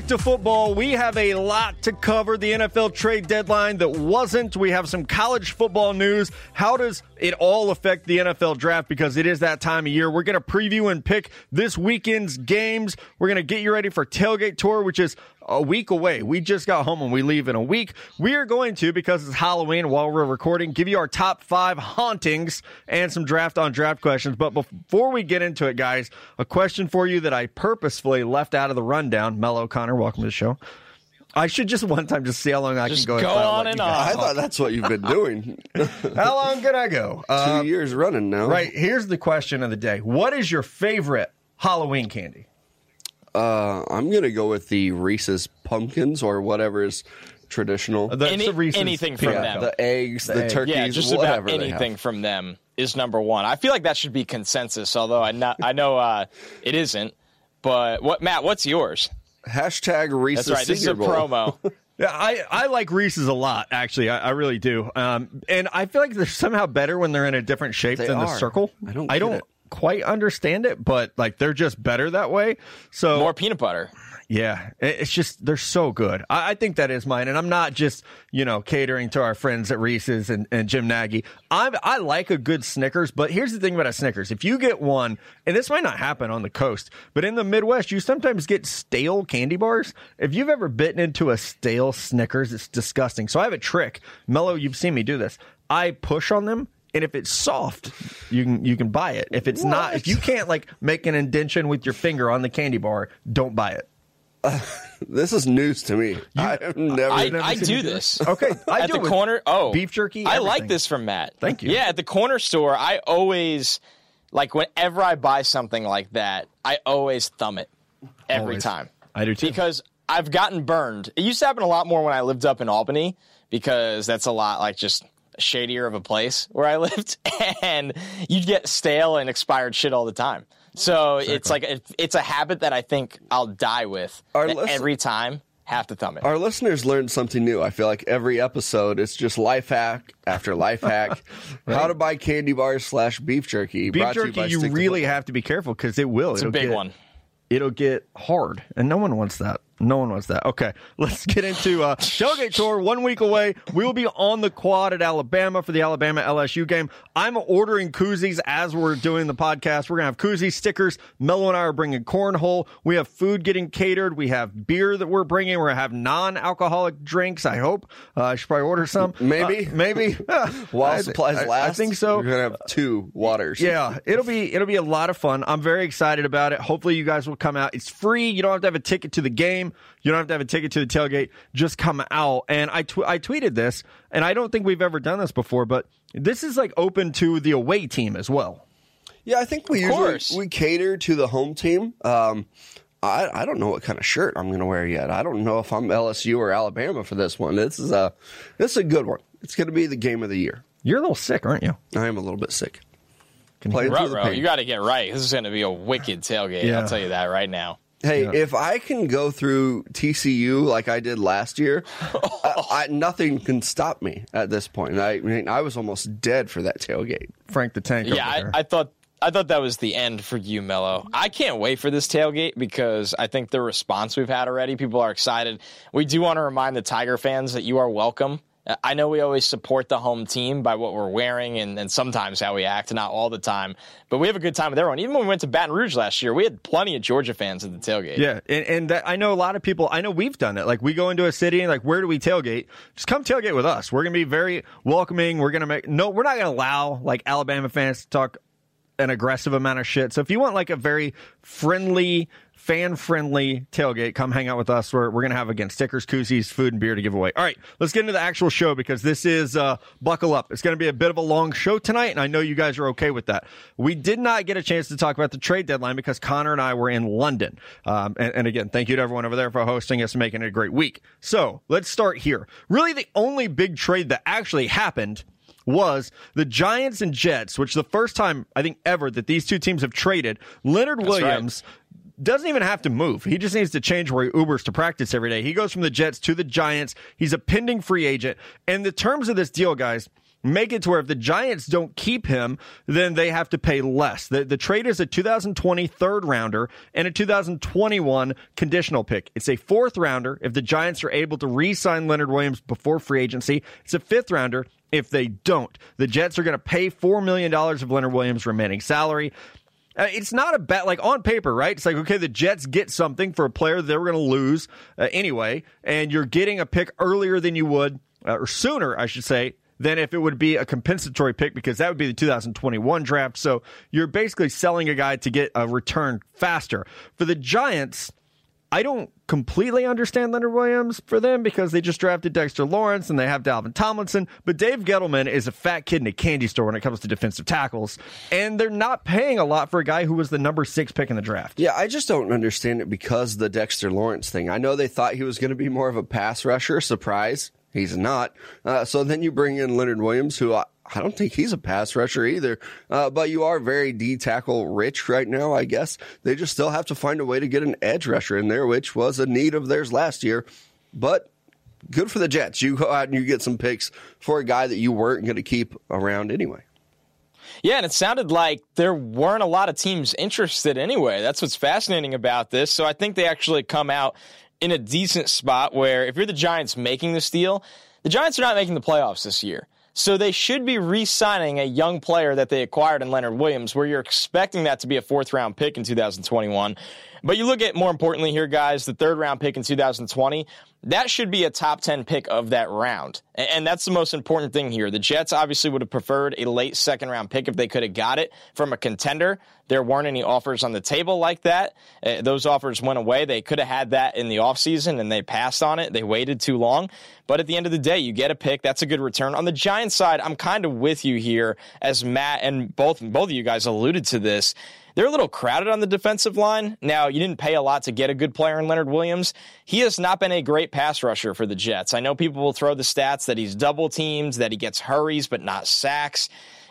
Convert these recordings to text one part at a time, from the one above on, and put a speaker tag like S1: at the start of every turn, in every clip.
S1: Stick to Football, we have a lot to cover. The NFL trade deadline that wasn't. We have some college football news. How does it all affect the NFL draft? Because it is that time of year. We're going to preview and pick this weekend's games. We're going to get you ready for Tailgate Tour, which is a week away. We just got home and we leave in a week. We are going to, because it's Halloween while we're recording, give you our top five hauntings and some draft on draft questions. But before we get into it, guys, a question for you that I purposefully left out of the rundown. Mello, Connor, welcome to the show. I should just one time just see how long I
S2: Just
S1: can go.
S2: go on and on.
S3: I thought that's what you've been doing.
S1: How long can I go? Uh,
S3: years running now.
S1: right. Here's the question of the day. What is your favorite Halloween candy?
S3: Uh, I'm gonna go with the Reese's pumpkins or whatever is traditional.
S1: The-
S2: Any-
S1: it's a Reese's
S2: anything from
S1: peanut
S2: them.
S3: The eggs, the,
S1: egg.
S3: turkeys,
S2: Yeah, just
S3: whatever
S2: about
S3: they
S2: anything
S3: have.
S2: from them is number one. I feel like that should be consensus, although I not, I know uh, it isn't. But what, Matt? What's yours?
S3: Hashtag Reese's
S2: That's right. This is a
S3: Bowl.
S2: promo.
S1: Yeah, I, I like Reese's a lot, actually. I, I really do. Um, and I feel like they're somehow better when they're in a different shape
S3: They
S1: than the circle.
S3: I don't
S1: I don't
S3: it.
S1: Quite understand it, but like they're just better that way. So
S2: More peanut butter.
S1: yeah, it's just they're so good. I, I think that is mine, and I'm not just you know catering to our friends at Reese's and, and Jim Nagy. I I like a good Snickers, but here's the thing about a Snickers: if you get one, and this might not happen on the coast, but in the Midwest, you sometimes get stale candy bars. If you've ever bitten into a stale Snickers, it's disgusting. So I have a trick, Mello. You've seen me do this. I push on them. And if it's soft, you can you can buy it. If it's not, if you can't like make an indention with your finger on the candy bar, don't buy it.
S3: This is news to me. I've never.
S2: I,
S1: never
S2: I
S1: seen
S2: do
S1: you do it?
S2: this.
S1: Okay, I
S2: at
S1: do
S2: the
S1: it with
S2: corner. Oh,
S1: beef jerky,
S2: I like this from Matt.
S1: Thank you.
S2: Yeah, at the corner store, I always like whenever I buy something like that, I always thumb it every
S1: Always.
S2: time.
S1: I do too.
S2: because I've gotten burned. It used to happen a lot more when I lived up in Albany because that's a lot like just shadier of a place where I lived, and you'd get stale and expired shit all the time. So it's like it, it's a habit that I think I'll die with
S3: Our listen-
S2: every time. Have to thumb it.
S3: Our listeners learned something new. I feel like every episode it's just life hack after life hack. How to buy candy bars slash beef jerky.
S1: beef
S3: brought to
S1: jerky.
S3: by
S1: You, really have to be careful because it will.
S2: it's a big one.
S1: It'll get hard, and no one wants that. No one wants that. Okay, let's get into uh, tailgate tour. One week away, we will be on the quad at Alabama for the Alabama LSU game. I'm ordering koozies as we're doing the podcast. We're gonna have koozies, stickers. Mello and I are bringing cornhole. We have food getting catered. We have beer that we're bringing. We're gonna have non-alcoholic drinks. I hope. Uh, I should probably order some.
S3: Maybe.
S1: Uh, maybe.
S3: While
S1: I-
S3: supplies
S1: I-
S3: last,
S1: I think so.
S3: We're gonna have two waters.
S1: Yeah, it'll be it'll be a lot of fun. I'm very excited about it. Hopefully, you guys will come out. It's free. You don't have to have a ticket to the game. You don't have to have a ticket to the tailgate. Just come out. And I tw- I tweeted this, and I don't think we've ever done this before, but this is like open to the away team as well.
S3: Yeah, I think we
S2: Of
S3: usually
S2: course.
S3: we cater to the home team. Um, I I don't know what kind of shirt I'm going to wear yet. I don't know if I'm LSU or Alabama for this one. This is a this is a good one. It's going to be the game of the year.
S1: You're a little sick, aren't you?
S3: I am a little bit sick.
S1: Can
S3: Playing
S1: you-
S3: through the pain.
S2: you got to get right. This is going to be a wicked tailgate.
S1: Yeah.
S2: I'll tell you that right now.
S3: Hey,
S1: Yeah.
S3: if I can go through TCU like I did last year, I, I, nothing can stop me at this point. I, I mean, I was almost dead for that tailgate.
S1: Frank the Tank.
S2: Yeah,
S1: over
S2: I. I thought I thought that was the end for you, Mello. I can't wait for this tailgate because I think the response we've had already, people are excited. We do want to remind the Tiger fans that you are welcome. I know we always support the home team by what we're wearing and, and sometimes how we act, not all the time. But we have a good time with everyone. Even when we went to Baton Rouge last year, we had plenty of Georgia fans at the tailgate.
S1: Yeah, and, and that, I know a lot of people. I know we've done it. Like we go into a city and like, where do we tailgate? Just come tailgate with us. We're gonna be very welcoming. We're gonna make no. We're not gonna allow like Alabama fans to talk an aggressive amount of shit. So if you want like a very friendly, fan friendly tailgate, come hang out with us. We're, we're going to have again stickers, koozies, food, and beer to give away. All right, let's get into the actual show because this is uh, buckle up. It's going to be a bit of a long show tonight, and I know you guys are okay with that. We did not get a chance to talk about the trade deadline because Connor and I were in London. Um, and, and again, thank you to everyone over there for hosting us and making it a great week. So let's start here. Really, the only big trade that actually happened was the Giants and Jets, which the first time I think ever that these two teams have traded. Leonard
S2: right.
S1: Williams doesn't even have to move. He just needs to change where he Ubers to practice every day. He goes from the Jets to the Giants. He's a pending free agent. And the terms of this deal, guys, make it to where if the Giants don't keep him, then they have to pay less. The, the trade is a 2020 third rounder and a 2021 conditional pick. It's a fourth rounder if the Giants are able to re sign Leonard Williams before free agency. It's a fifth rounder if they don't. The Jets are going to pay $4 million of Leonard Williams' remaining salary. Uh, it's not a bet like on paper, right? It's like okay, the Jets get something for a player they were going to lose uh, anyway, and you're getting a pick earlier than you would, uh, or sooner, I should say, than if it would be a compensatory pick because that would be the 2021 draft. So you're basically selling a guy to get a return faster. For the Giants, I don't completely understand Leonard Williams for them because they just drafted Dexter Lawrence and they have Dalvin Tomlinson. But Dave Gettleman is a fat kid in a candy store when it comes to defensive tackles. And they're not paying a lot for a guy who was the number six pick in the draft.
S3: Yeah, I just don't understand it because the Dexter Lawrence thing. I know they thought he was going to be more of a pass rusher. Surprise. He's not. Uh, so then you bring in Leonard Williams, who I, I don't think he's a pass rusher either. Uh, but you are very D tackle rich right now, I guess. They just still have to find a way to get an edge rusher in there, which was a need of theirs last year. But good for the Jets. You go out and you get some picks for a guy that you weren't going to keep around anyway.
S2: Yeah, and it sounded like there weren't a lot of teams interested anyway. That's what's fascinating about this. So I think they actually come out in a decent spot where if you're the Giants making this deal, the Giants are not making the playoffs this year. So they should be re signing a young player that they acquired in Leonard Williams, where you're expecting that to be a fourth round pick in 2021. But you look at more importantly here, guys, the third round pick in 2020, that should be a top 10 pick of that round. And that's the most important thing here. The Jets obviously would have preferred a late second round pick if they could have got it from a contender. There weren't any offers on the table like that. Uh, those offers went away. They could have had that in the offseason and they passed on it. They waited too long. But at the end of the day, you get a pick. That's a good return. On the Giants side, I'm kind of with you here as Matt and both both of you guys alluded to this. They're a little crowded on the defensive line. Now, you didn't pay a lot to get a good player in Leonard Williams. He has not been a great pass rusher for the Jets. I know people will throw the stats that he's double teamed, that he gets hurries, but not sacks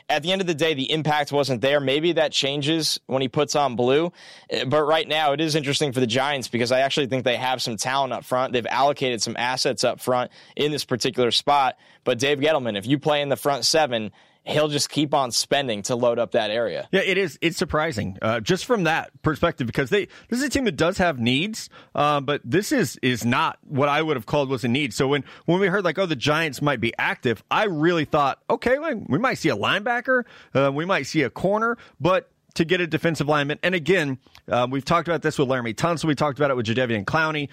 S2: at the end of the day, the impact wasn't there. Maybe that changes when he puts on blue. Eh, but right now, it is interesting for the Giants because I actually think they have some talent up front. They've allocated some assets up front in this particular spot. But Dave Gettleman, if you play in the front seven, he'll just keep on spending to load up that area.
S1: Yeah, it is. It's surprising, uh, just from that perspective, because they this is a team that does have needs, uh, but this is is not what I would have called was a need. So when when we heard like, oh, the Giants might be active, I really thought, okay, well, we might see a linebacker, uh, we might see a corner, but to get a defensive lineman. And again, uh, we've talked about this with Laremy Tunsil. We talked about it with Jadeveon Clowney.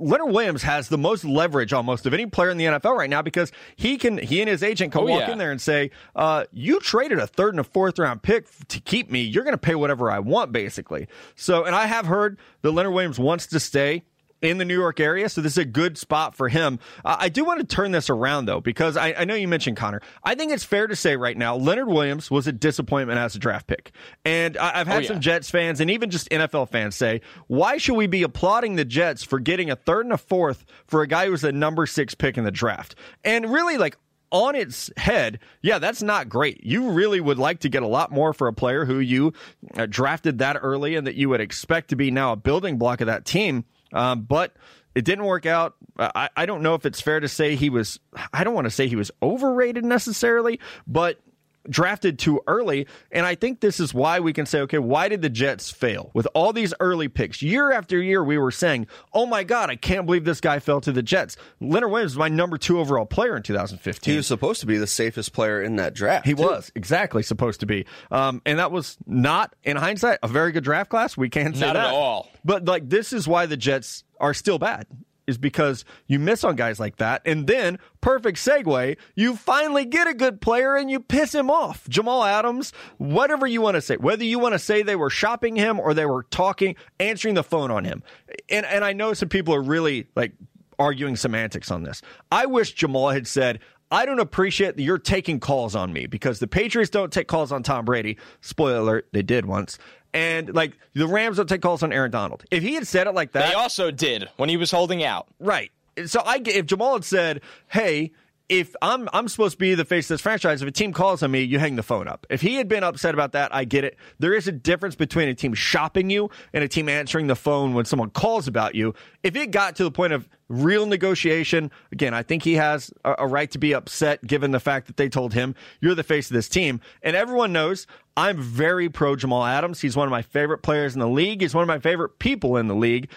S1: Leonard Williams has the most leverage almost of any player in the NFL right now because he can he and his agent can oh, walk yeah. in there and say, uh, "You traded a third and a fourth round pick to keep me. You're going to pay whatever I want, basically." So, and I have heard that Leonard Williams wants to stay in the New York area, so this is a good spot for him. Uh, I do want to turn this around though, because I, I, know you mentioned Connor. I think it's fair to say right now, Leonard Williams was a disappointment as a draft pick, and I, have had oh, yeah. some Jets fans and even just NFL fans say, why should we be applauding the Jets for getting a third and a fourth for a guy who was a number six pick in the draft? And really, like on its head, yeah, that's not great. You really would like to get a lot more for a player who you uh, drafted that early and that you would expect to be now a building block of that team. Um, but it didn't work out. I, I don't know if it's fair to say he was, I don't want to say he was overrated necessarily, but drafted too early. And I think this is why we can say, okay, why did the Jets fail with all these early picks? Year after year, we were saying, oh my God, I can't believe this guy fell to the Jets. Leonard Williams was my number two overall player in 2015.
S3: He was supposed to be the safest player in that draft.
S1: He too. was exactly supposed to be. Um, and that was not, in hindsight, a very good draft class. We can't say
S2: not
S1: that.
S2: at all.
S1: But like, this is why the Jets are still bad is because you miss on guys like that. And then, perfect segue, you finally get a good player and you piss him off. Jamal Adams, whatever you want to say, whether you want to say they were shopping him or they were talking, answering the phone on him. And, and I know some people are really like arguing semantics on this. I wish Jamal had said, I don't appreciate that you're taking calls on me because the Patriots don't take calls on Tom Brady. Spoiler alert, they did once and like the Rams don't take calls on Aaron Donald. If he had said it like that,
S2: they also did when he was holding out.
S1: Right. So I if Jamal had said, "Hey, if I'm I'm supposed to be the face of this franchise, if a team calls on me, you hang the phone up. If he had been upset about that, I get it. There is a difference between a team shopping you and a team answering the phone when someone calls about you. If it got to the point of real negotiation, again, I think he has a, a right to be upset given the fact that they told him you're the face of this team. And everyone knows I'm very pro Jamal Adams. He's one of my favorite players in the league. He's one of my favorite people in the league.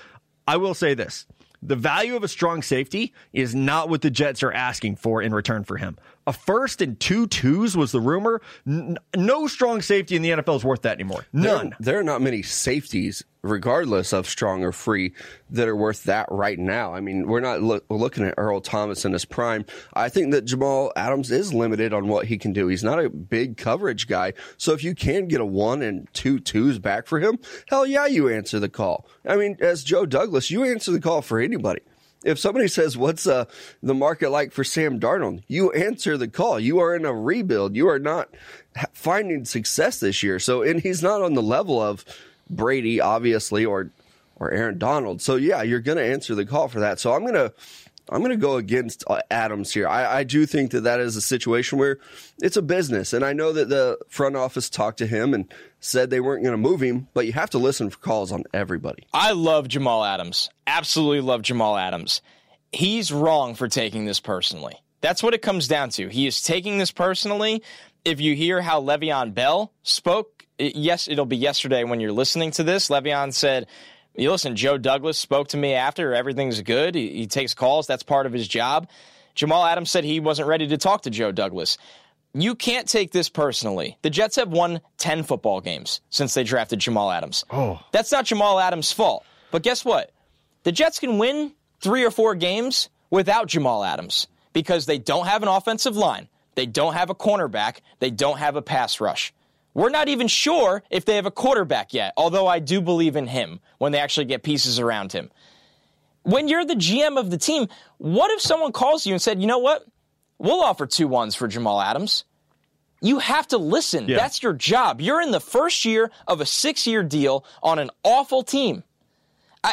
S1: I will say this the value of a strong safety is not what the Jets are asking for in return for him. A first and two twos was the rumor. N- no strong safety in the NFL is worth that anymore. None.
S3: There, there are not many safeties, regardless of strong or free, that are worth that right now. I mean, we're not lo- looking at Earl Thomas in his prime. I think that Jamal Adams is limited on what he can do. He's not a big coverage guy. So if you can get a one and two twos back for him, hell yeah, you answer the call. I mean, as Joe Douglas, you answer the call for anybody if somebody says, "What's uh, the market like for Sam Darnold?" you answer the call. You are in a rebuild. You are not finding success this year. So, and he's not on the level of Brady, obviously, or or Aaron Donald. So, yeah, you're going to answer the call for that. So, I'm going to I'm going to go against uh, Adams here. I, I, do think that that is a situation where it's a business. And I know that the front office talked to him and said they weren't going to move him, but you have to listen for calls on everybody.
S2: I love Jamal Adams. Absolutely love Jamal Adams. He's wrong for taking this personally. That's what it comes down to. He is taking this personally. If you hear how Le'Veon Bell spoke, yes, it'll be yesterday when you're listening to this. Le'Veon said, you listen, Joe Douglas spoke to me after everything's good. He, he, takes calls. That's part of his job. Jamal Adams said he wasn't ready to talk to Joe Douglas. You can't take this personally. The Jets have won 10 football games since they drafted Jamal Adams.
S1: Oh.
S2: That's not Jamal Adams' fault. But guess what? The Jets can win three or four games without Jamal Adams because they don't have an offensive line. They don't have a cornerback. They don't have a pass rush. We're not even sure if they have a quarterback yet, although I do believe in him when they actually get pieces around him. When you're the GM of the team, what if someone calls you and said, you know what? We'll offer two ones for Jamal Adams. You have to listen. Yeah. That's your job. You're in the first year of a six year deal on an awful team.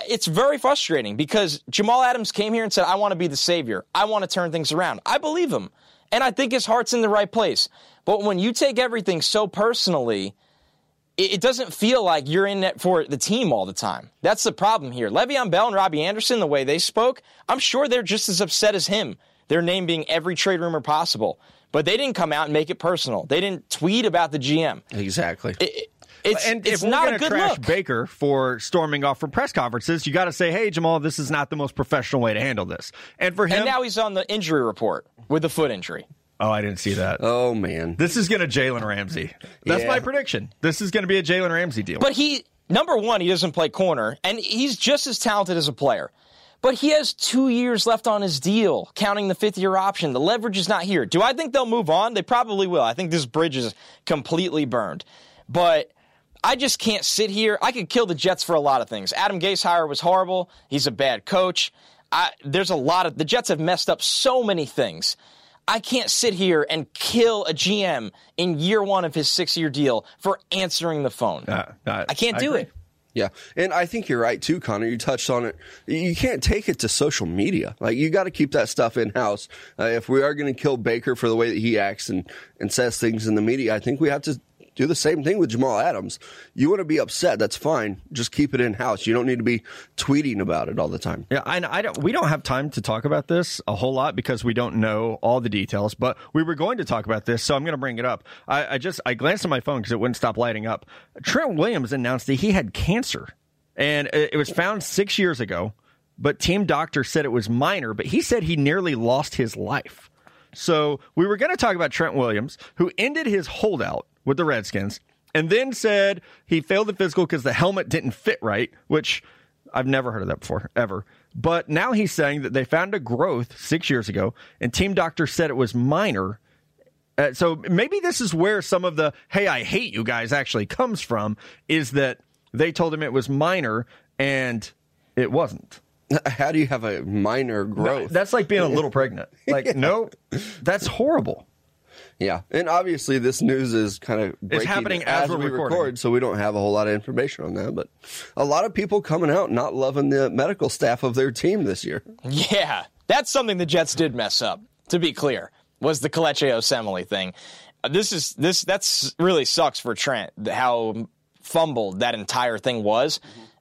S2: It's very frustrating because Jamal Adams came here and said, I want to be the savior. I want to turn things around. I believe him. And I think his heart's in the right place. But when you take everything so personally, it doesn't feel like you're in it for the team all the time. That's the problem here. Le'Veon Bell and Robbie Anderson, the way they spoke, I'm sure they're just as upset as him. Their name being every trade rumor possible. But they didn't come out and make it personal. They didn't tweet about the GM.
S3: Exactly.
S2: It, it's,
S1: and
S2: it's
S1: if
S2: not
S1: we're
S2: a good
S1: trash
S2: look.
S1: Baker for storming off from press conferences, you got to say, "Hey, Jamal, this is not the most professional way to handle this." And for him,
S2: and now he's on the injury report with the foot injury.
S1: Oh, I didn't see that.
S3: Oh man,
S1: this is going to Jalen Ramsey. That's
S3: Yeah.
S1: my prediction. This is going to be a Jalen Ramsey deal.
S2: But he, number one, he doesn't play corner, and he's just as talented as a player. But he has two years left on his deal, counting the fifth year option. The leverage is not here. Do I think they'll move on? They probably will. I think this bridge is completely burned. But I just can't sit here. I could kill the Jets for a lot of things. Adam Gase hire was horrible. He's a bad coach. I, there's a lot of the Jets have messed up so many things. I can't sit here and kill a GM in year one of his six year deal for answering the phone.
S1: Uh, uh,
S2: I can't
S1: I
S2: do
S1: agree.
S2: it.
S3: Yeah, and I think you're right too, Connor. You touched on it. You can't take it to social media. Like you got to keep that stuff in house. Uh, if we are going to kill Baker for the way that he acts and and says things in the media, I think we have to do the same thing with Jamal Adams. You want to be upset, that's fine. Just keep it in house. You don't need to be tweeting about it all the time.
S1: Yeah, I, I don't. We don't have time to talk about this a whole lot because we don't know all the details. But we were going to talk about this, so I'm going to bring it up. I, I just I glanced at my phone because it wouldn't stop lighting up. Trent Williams announced that he had cancer, and it, it was found six years ago. But team doctor said it was minor. But he said he nearly lost his life. So we were going to talk about Trent Williams, who ended his holdout with the Redskins, and then said he failed the physical because the helmet didn't fit right, which I've never heard of that before, ever. But now he's saying that they found a growth six years ago, and team doctor said it was minor. Uh, so maybe this is where some of the "Hey, I hate you guys" actually comes from. Is that they told him it was minor and it wasn't.
S3: How do you have a minor growth?
S1: That's like being a little pregnant. Like, no, that's horrible.
S3: Yeah, and obviously this news is kind of breaking
S1: happening as we're
S3: we
S1: recording.
S3: record, so we don't have a whole lot of information on that. But a lot of people coming out not loving the medical staff of their team this year.
S2: Yeah, that's something the Jets did mess up. To be clear, was the Kelechi Osemele thing. Uh, this is this that's really sucks for Trent how fumbled that entire thing was.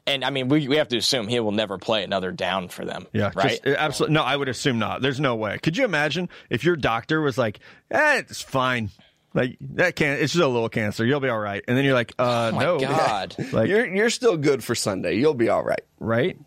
S2: And I mean, we, we have to assume he will never play another down for them.
S1: Yeah,
S2: right.
S1: absolutely. No, I would assume not. There's no way. Could you imagine if your doctor was like, "Eh, it's fine." Like that can't. It's just a little cancer. You'll be all right. And then you're like, "Uh,
S2: oh my
S1: no."
S2: God,
S1: Like,
S3: You're you're still good for Sunday. You'll be all right.
S1: right?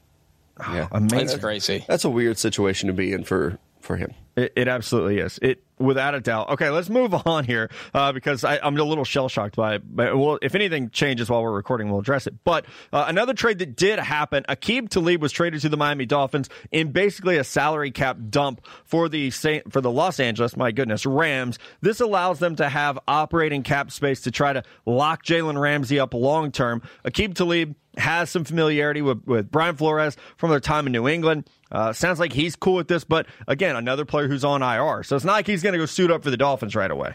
S3: Yeah.
S1: Amazing.
S2: that's crazy.
S3: That's a weird situation to be in for for him.
S1: It, it absolutely is. It without a doubt. Okay, let's move on here uh, because I, I'm a little shell shocked by it. But well, if anything changes while we're recording, we'll address it. But uh, another trade that did happen: Aqib Talib was traded to the Miami Dolphins in basically a salary cap dump for the for the Los Angeles, my goodness, Rams. This allows them to have operating cap space to try to lock Jalen Ramsey up long term. Aqib Talib has some familiarity with, with Brian Flores from their time in New England. Uh, sounds like he's cool with this, but again, another player who's on IR. So it's not like he's going to go suit up for the Dolphins right away.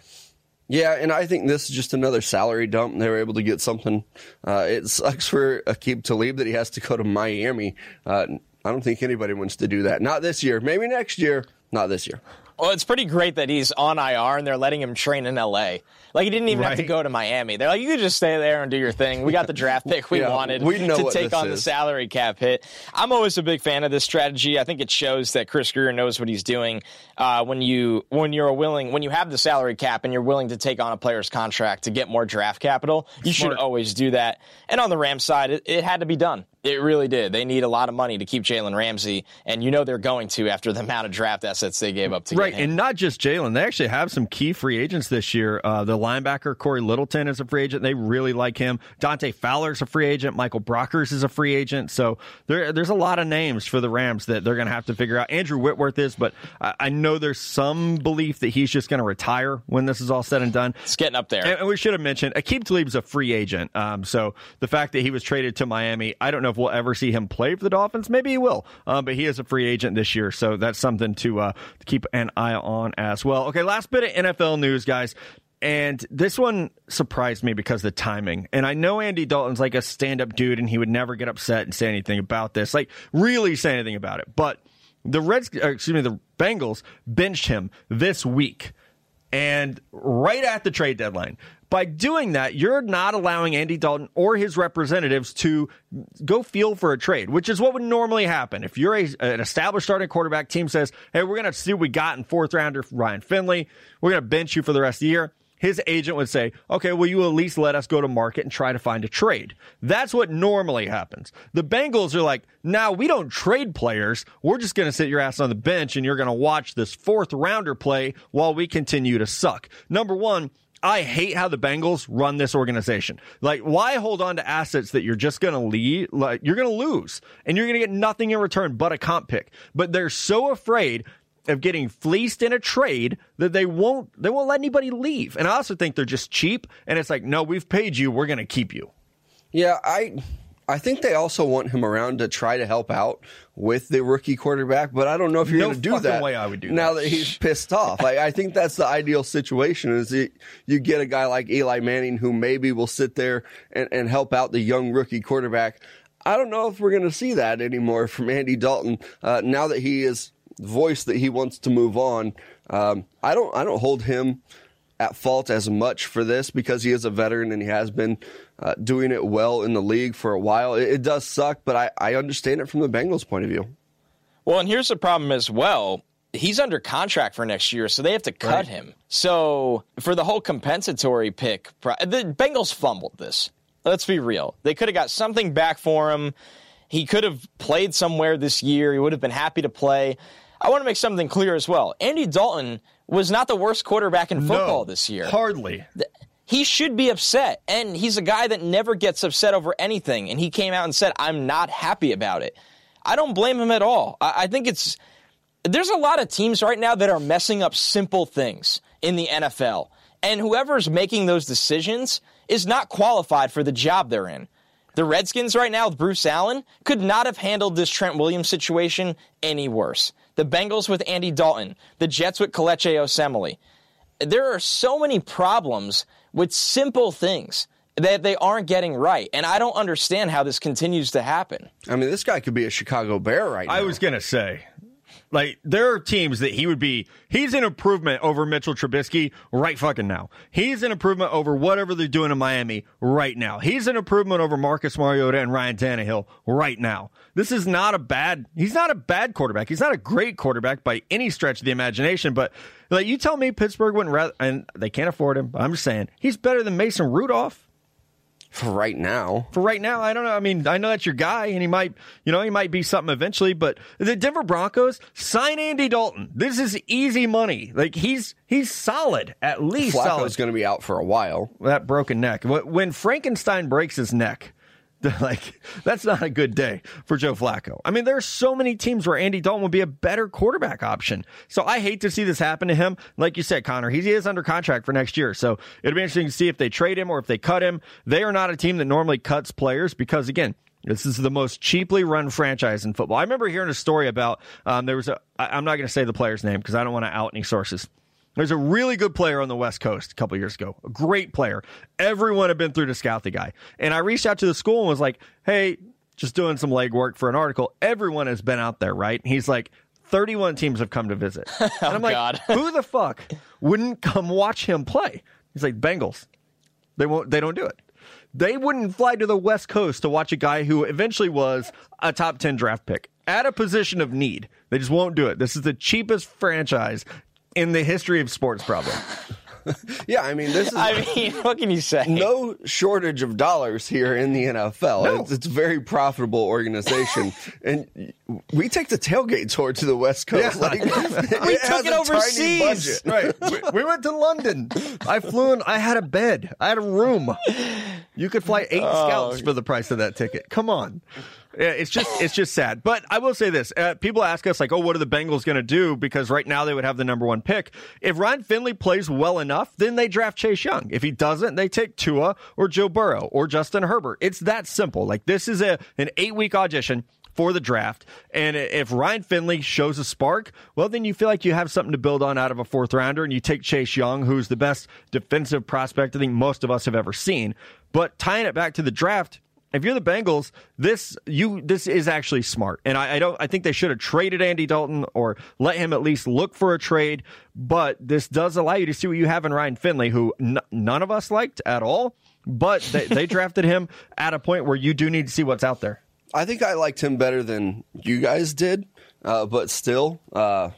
S3: Yeah, and I think this is just another salary dump. They were able to get something. Uh, it sucks for Aqib Talib that he has to go to Miami. Uh, I don't think anybody wants to do that. Not this year. Maybe next year. Not this year.
S2: Well, it's pretty great that he's on IR and they're letting him train in LA. Like he didn't even have to go to Miami. They're like, you could just stay there and do your thing. We got the draft pick we
S3: Yeah,
S2: wanted
S3: we know
S2: to take on the salary cap hit. I'm always a big fan of this strategy. I think it shows that Chris Grier knows what he's doing. Uh, when you when you're willing when you have the salary cap and you're willing to take on a player's contract to get more draft capital, you should always do that. And on the Rams side, it, it had to be done. It really did. They need a lot of money to keep Jalen Ramsey, and you know they're going to after the amount of draft assets they gave up to
S1: Right,
S2: get him.
S1: Right, and not just Jalen. They actually have some key free agents this year. Uh, the linebacker Corey Littleton is a free agent. They really like him. Dante Fowler's a free agent. Michael Brockers is a free agent. So there, there's a lot of names for the Rams that they're going to have to figure out. Andrew Whitworth is, but I, I know there's some belief that he's just going to retire when this is all said and done.
S2: It's getting up there.
S1: And, and we should have mentioned Aqib Talib's a free agent. Um, so the fact that he was traded to Miami, I don't know if we'll ever see him play for the Dolphins. Maybe he will, um, but he is a free agent this year. So that's something to, uh, to keep an eye on as well. Okay, last bit of NFL news, guys. And this one surprised me because the timing. And I know Andy Dalton's like a stand up dude and he would never get upset and say anything about this, like really say anything about it. But the Reds, uh, excuse me, the Bengals benched him this week and right at the trade deadline. By doing that, you're not allowing Andy Dalton or his representatives to go feel for a trade, which is what would normally happen. If you're a, an established starting quarterback, team says, "Hey, we're going to see what we got in fourth rounder Ryan Finley. We're going to bench you for the rest of the year." His agent would say, "Okay, will you at least let us go to market and try to find a trade?" That's what normally happens. The Bengals are like, "Now we don't trade players. We're just going to sit your ass on the bench and you're going to watch this fourth rounder play while we continue to suck." Number 1, I hate how the Bengals run this organization. Like, why hold on to assets that you're just going to leave? Like, you're going to lose and you're going to get nothing in return but a comp pick. But they're so afraid of getting fleeced in a trade that they won't they won't let anybody leave. And I also think they're just cheap. And it's like, no, we've paid you. We're going to keep you.
S3: Yeah, I I think they also want him around to try to help out with the rookie quarterback, but I don't know if you're
S1: No
S3: going to do that.
S1: way I would do
S3: now
S1: that.
S3: that he's pissed off. I, I think that's the ideal situation. Is that you get a guy like Eli Manning who maybe will sit there and, and help out the young rookie quarterback. I don't know if we're going to see that anymore from Andy Dalton uh, now that he is voiced that he wants to move on. Um, I don't. I don't hold him at fault as much for this because he is a veteran and he has been uh, doing it well in the league for a while. It, it does suck, but I, I understand it from the Bengals' point of view.
S2: Well, and here's the problem as well. He's under contract for next year, so they have to cut him. So for the whole compensatory pick, the Bengals fumbled this. Let's be real. They could have got something back for him. He could have played somewhere this year. He would have been happy to play. I want to make something clear as well. Andy Dalton was not the worst quarterback in football
S1: no,
S2: this year.
S1: Hardly.
S2: he should be upset. And he's a guy that never gets upset over anything. And he came out and said, I'm not happy about it. I don't blame him at all. I, I think it's. There's a lot of teams right now that are messing up simple things in the NFL. And whoever's making those decisions is not qualified for the job they're in. The Redskins right now with Bruce Allen could not have handled this Trent Williams situation any worse. The Bengals with Andy Dalton, the Jets with Kelechi Osemele there are so many problems with simple things that they aren't getting right. And I don't understand how this continues to happen.
S3: I mean, this guy could be a Chicago Bear right now.
S1: I was going to say. Like there are teams that he would be. He's an improvement over Mitchell Trubisky right fucking now. He's an improvement over whatever they're doing in Miami right now. He's an improvement over Marcus Mariota and Ryan Tannehill right now. This is not a bad. He's not a bad quarterback. He's not a great quarterback by any stretch of the imagination. But like you tell me, Pittsburgh wouldn't rather, and they can't afford him. I'm just saying he's better than Mason Rudolph
S3: for right now.
S1: For right now, I don't know. I mean, I know that's your guy, and he might, you know, he might be something eventually. But the Denver Broncos sign Andy Dalton. This is easy money. Like he's he's solid at least.
S3: Flacco's going to be out for a while.
S1: That broken neck. When Frankenstein breaks his neck, like that's not a good day for Joe Flacco. I mean, there's so many teams where Andy Dalton would be a better quarterback option. So I hate to see this happen to him. Like you said, Connor, he is under contract for next year. So it'll be interesting to see if they trade him or if they cut him. They are not a team that normally cuts players because again, this is the most cheaply run franchise in football. I remember hearing a story about um, there was a. I, I'm not going to say the player's name because I don't want to out any sources. There's a really good player on the West Coast a couple years ago, a great player. Everyone had been through to scout the guy. And I reached out to the school and was like, hey, just doing some legwork for an article. Everyone has been out there, right? And he's like, 31 teams have come to visit. And I'm
S2: oh,
S1: like, who the fuck wouldn't come watch him play? He's like, Bengals. They won't, they don't do it. They wouldn't fly to the West Coast to watch a guy who eventually was a top 10 draft pick at a position of need. They just won't do it. This is the cheapest franchise in the history of sports, probably.
S3: yeah, I mean, this is.
S2: I mean, what can you say?
S3: No shortage of dollars here in the NFL.
S1: No.
S3: It's, it's, a very profitable organization, and we take the tailgate tour to the West Coast.
S1: Yeah.
S3: Like,
S2: we
S3: it
S2: took it overseas.
S1: right. We, we went to London. I flew in. I had a bed. I had a room. You could fly eight
S2: Oh.
S1: scouts for the price of that ticket. Come on. It's just it's just sad. But I will say this: uh, people ask us like, "Oh, what are the Bengals going to do?" Because right now they would have the number one pick. If Ryan Finley plays well enough, then they draft Chase Young. If he doesn't, they take Tua or Joe Burrow or Justin Herbert. It's that simple. Like this is a an eight week audition for the draft. And if Ryan Finley shows a spark, well, then you feel like you have something to build on out of a fourth rounder, and you take Chase Young, who's the best defensive prospect I think most of us have ever seen. But tying it back to the draft, if you're the Bengals, this you this is actually smart, and I, I don't. I think they should have traded Andy Dalton or let him at least look for a trade. But this does allow you to see what you have in Ryan Finley, who n- none of us liked at all. But they, they drafted him at a point where you do need to see what's out there.
S3: I think I liked him better than you guys did, uh, but still, uh,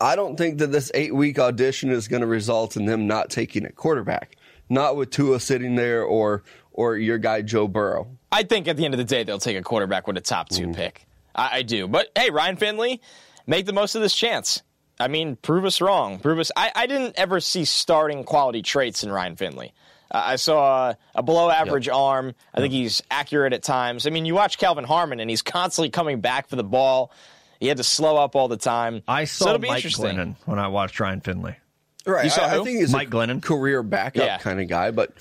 S3: I don't think that this eight week audition is going to result in them not taking a quarterback. Not with Tua sitting there or or your guy Joe Burrow.
S2: I think at the end of the day, they'll take a quarterback with a top 2 pick. I, I do. But hey, Ryan Finley, make the most of this chance. I mean, prove us wrong. Prove us. I, I didn't ever see starting quality traits in Ryan Finley. Uh, I saw a, a below average arm. I think he's accurate at times. I mean, you watch Kelvin Harmon, and he's constantly coming back for the ball. He had to slow up all the time.
S1: I
S2: So
S1: saw
S2: it'll be
S1: Mike. Glennon when I watched Ryan Finley.
S3: Right.
S2: You saw
S3: I, I
S2: who?
S3: think he's
S1: Mike
S3: a
S1: Glennon.
S3: career backup
S2: Yeah.
S3: kind of guy, but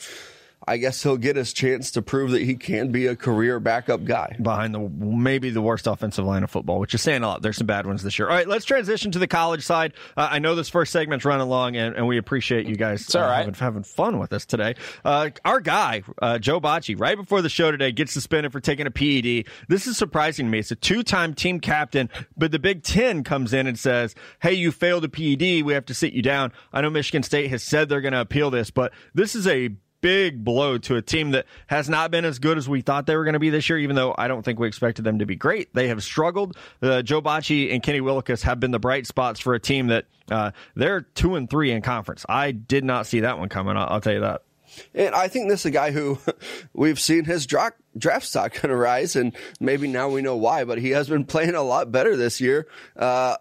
S3: I guess he'll get his chance to prove that he can be a career backup guy.
S1: behind the maybe the worst offensive line of football, which is saying a lot. There's some bad ones this year. All right, let's transition to the college side. Uh, I know this first segment's running long, and, and we appreciate you guys uh,
S2: right.
S1: having, having fun with us today. Uh, our guy, uh, Joe Bachie, right before the show today, gets suspended for taking a PED. This is surprising to me. It's a two-time team captain, but the Big Ten comes in and says, "Hey, you failed a PED. We have to sit you down." I know Michigan State has said they're going to appeal this, but this is a big blow to a team that has not been as good as we thought they were going to be this year, even though I don't think we expected them to be great. They have struggled. Uh, Joe Bachie and Kenny Willekes have been the bright spots for a team that uh, they're two and three in conference. I did not see that one coming. I'll, I'll tell you that.
S3: And I think this is a guy who we've seen his draft, draft stock kind of rise, and maybe now we know why, but he has been playing a lot better this year. Uh,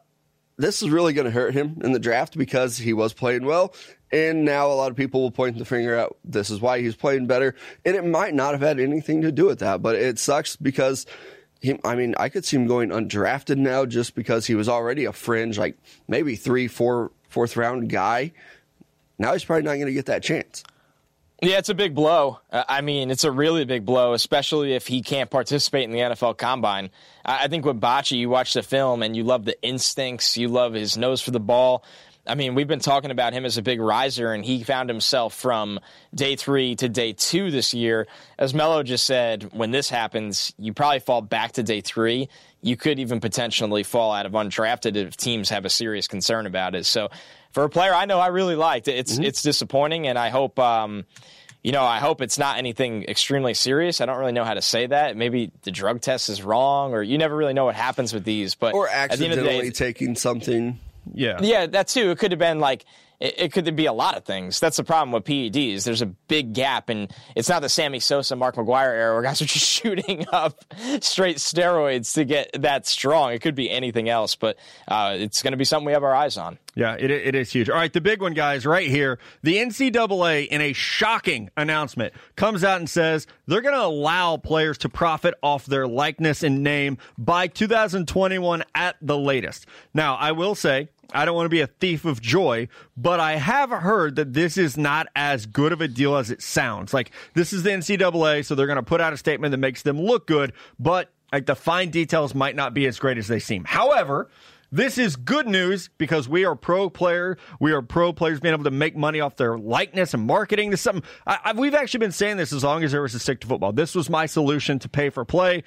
S3: this is really going to hurt him in the draft because he was playing well. And now a lot of people will point the finger at this is why he's playing better. And it might not have had anything to do with that, but it sucks because he, I mean, I could see him going undrafted now just because he was already a fringe, like maybe three, four, fourth round guy. Now he's probably not going to get that chance.
S2: Yeah, it's a big blow. I mean, it's a really big blow, especially if he can't participate in the NFL Combine. I, I think with Bachie, you watch the film and you love the instincts, you love his nose for the ball. I mean, we've been talking about him as a big riser, and he found himself from day three to day two this year. As Mello just said, when this happens, you probably fall back to day three. You could even potentially fall out of undrafted if teams have a serious concern about it. So, for a player I know I really liked, it's mm-hmm. it's disappointing, and I hope. Um, you know, I hope it's not anything extremely serious. I don't really know how to say that. Maybe the drug test is wrong, or you never really know what happens with these. But
S3: or accidentally day, taking something.
S1: Yeah,
S2: yeah, that too. It could have been like it, it, could be a lot of things. That's the problem with PEDs. There's a big gap, and it's not the Sammy Sosa, Mark McGwire era where guys are just shooting up straight steroids to get that strong. It could be anything else, but uh, it's going to be something we have our eyes on.
S1: Yeah, it, it is huge. All right, the big one, guys, right here. The NCAA, in a shocking announcement, comes out and says they're going to allow players to profit off their likeness and name by 2021 at the latest. Now, I will say, I don't want to be a thief of joy, but I have heard that this is not as good of a deal as it sounds. Like this is the NCAA, so they're going to put out a statement that makes them look good, but like the fine details might not be as great as they seem. However, this is good news because we are pro player. We are pro players being able to make money off their likeness and marketing. This is something I, I, we've actually been saying this as long as there was a stick to football. This was my solution to pay for play.